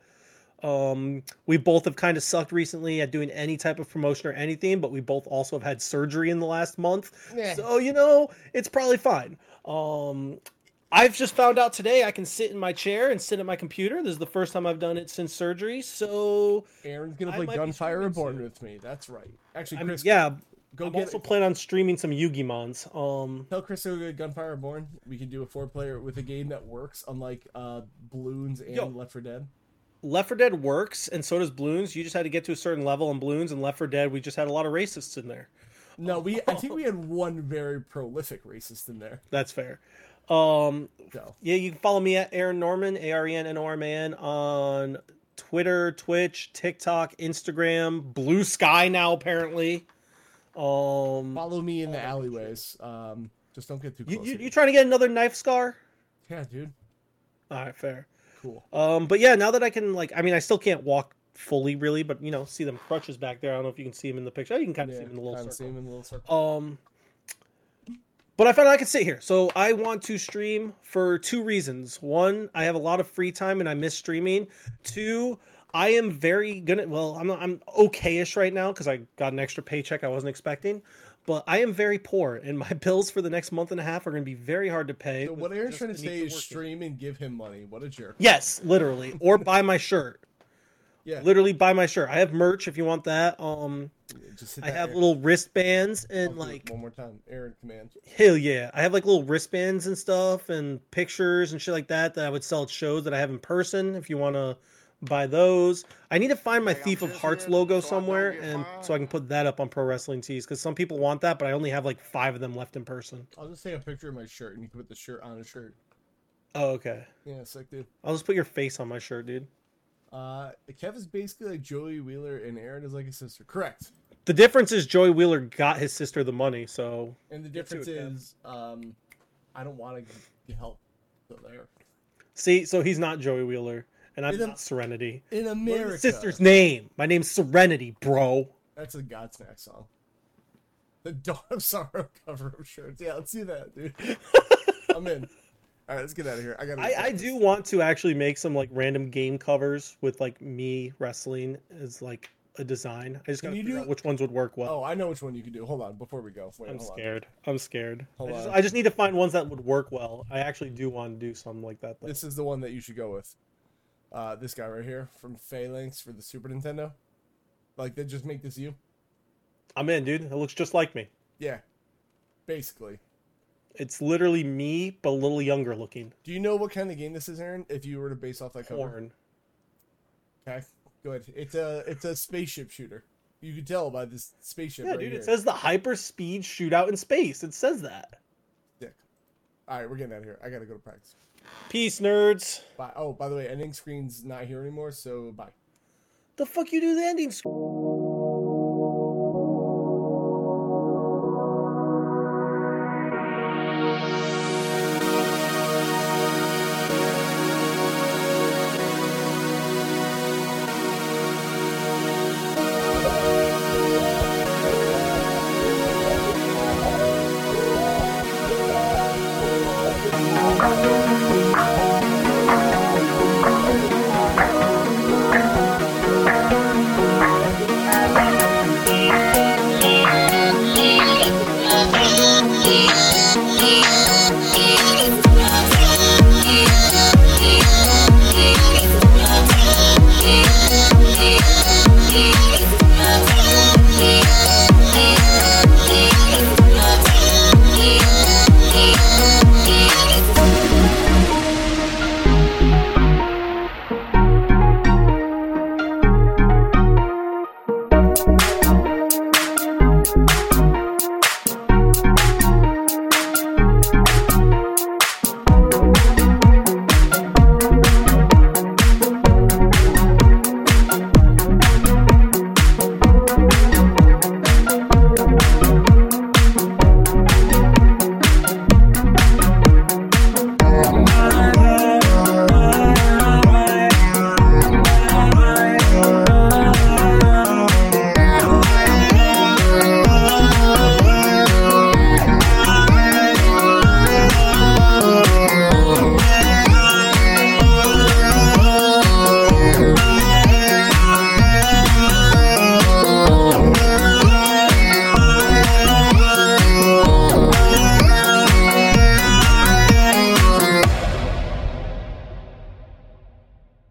Um, we both have kind of sucked recently at doing any type of promotion or anything, but we both also have had surgery in the last month. Yeah. So, you know, it's probably fine. Um, I've just found out today I can sit in my chair and sit at my computer. This is the first time I've done it since surgery. So, Aren's gonna play Gunfire Reborn with me. That's right. Actually, Chris, yeah, go I'm also it. plan on streaming some Yu-Gi-Mons. Um, Tell Chris to go Gunfire Reborn. We can do a four player with a game that works, unlike uh, Balloons and Yo. Left 4 Dead. Left 4 Dead works, and so does Bloons. You just had to get to a certain level in Bloons, and Left 4 Dead, we just had a lot of racists in there. No, we. I think we had one very prolific racist in there. That's fair. Um, So Yeah, you can follow me at Aren Norman, A R E N N O R Man, on Twitter, Twitch, TikTok, Instagram, Blue Sky now apparently. Um, follow me in the alleyways. Um, just don't get too you, close. you, to you trying to get another knife scar? yeah, dude. All right, fair. Cool. Um, but yeah, now that I can like, I mean, I still can't walk fully, really, but you know, see them crutches back there. I don't know if you can see them in the picture. You can kind of Yeah, see them in the little see circle. him in the little circle. Um, but I found I could sit here. So I want to stream for two reasons. One, I have a lot of free time and I miss streaming. Two, I am very gonna. Well, I'm I'm okayish right now because I got an extra paycheck I wasn't expecting. But I am very poor, and my bills for the next month and a half are going to be very hard to pay. So what Aren's trying to say is stream and give him money. What a jerk. Yes, literally, or buy my shirt. Yeah. Literally buy my shirt. I have merch if you want that. Um, Just hit I have Aren- little wristbands I'll and like one more time. Aren command. Hell yeah. I have like little wristbands and stuff and pictures and shit like that that I would sell at shows that I have in person if you want to buy those. I need to find my Like, I'm Thief of Hearts logo so somewhere and so I can put that up on Pro Wrestling Tees because some people want that, but I only have like five of them left in person. I'll just take a picture of my shirt and you can put the shirt on a shirt. Oh, okay. Yeah, sick dude. I'll just put your face on my shirt, dude. Uh, Kev is basically like Joey Wheeler and Aren is like his sister. Correct. The difference is Joey Wheeler got his sister the money, so And the difference is, um, I don't want to get help. So there. see, so he's not Joey Wheeler, and I'm It- not Serenity. In America, his sister's name? My name's Serenity, bro. that's a Godsmack song. The Dawn of Sorrow cover of shirts. Yeah, let's do that, dude. I'm in. All right, let's get out of here. I got. I, I do want to actually make some like random game covers with like me wrestling as like a design. I just gotta figure do- out which ones would work well. Oh, I know which one you can do. Hold on, before we go. Wait, I'm hold on. scared. I'm scared. Hold I just, on. I just need to find ones that would work well. I actually do want to do something like that. Though. This is the one that you should go with. Uh, this guy right here from Phalanx for the Super Nintendo. Like they just make this you. I'm in, dude. It looks just like me. Yeah, basically. It's literally me, but a little younger looking. Do you know what kind of game this is, Aren? If you were to base off that cover. Porn. Okay, good. It's a it's a spaceship shooter. You can tell by this spaceship Yeah, right dude. here. It says the hyper speed shootout in space. It says that. Dick. All right, we're getting out of here. I gotta go to practice. Peace, nerds. Bye. Oh, by the way, ending screen's not here anymore, so bye. The fuck you do the ending? sc-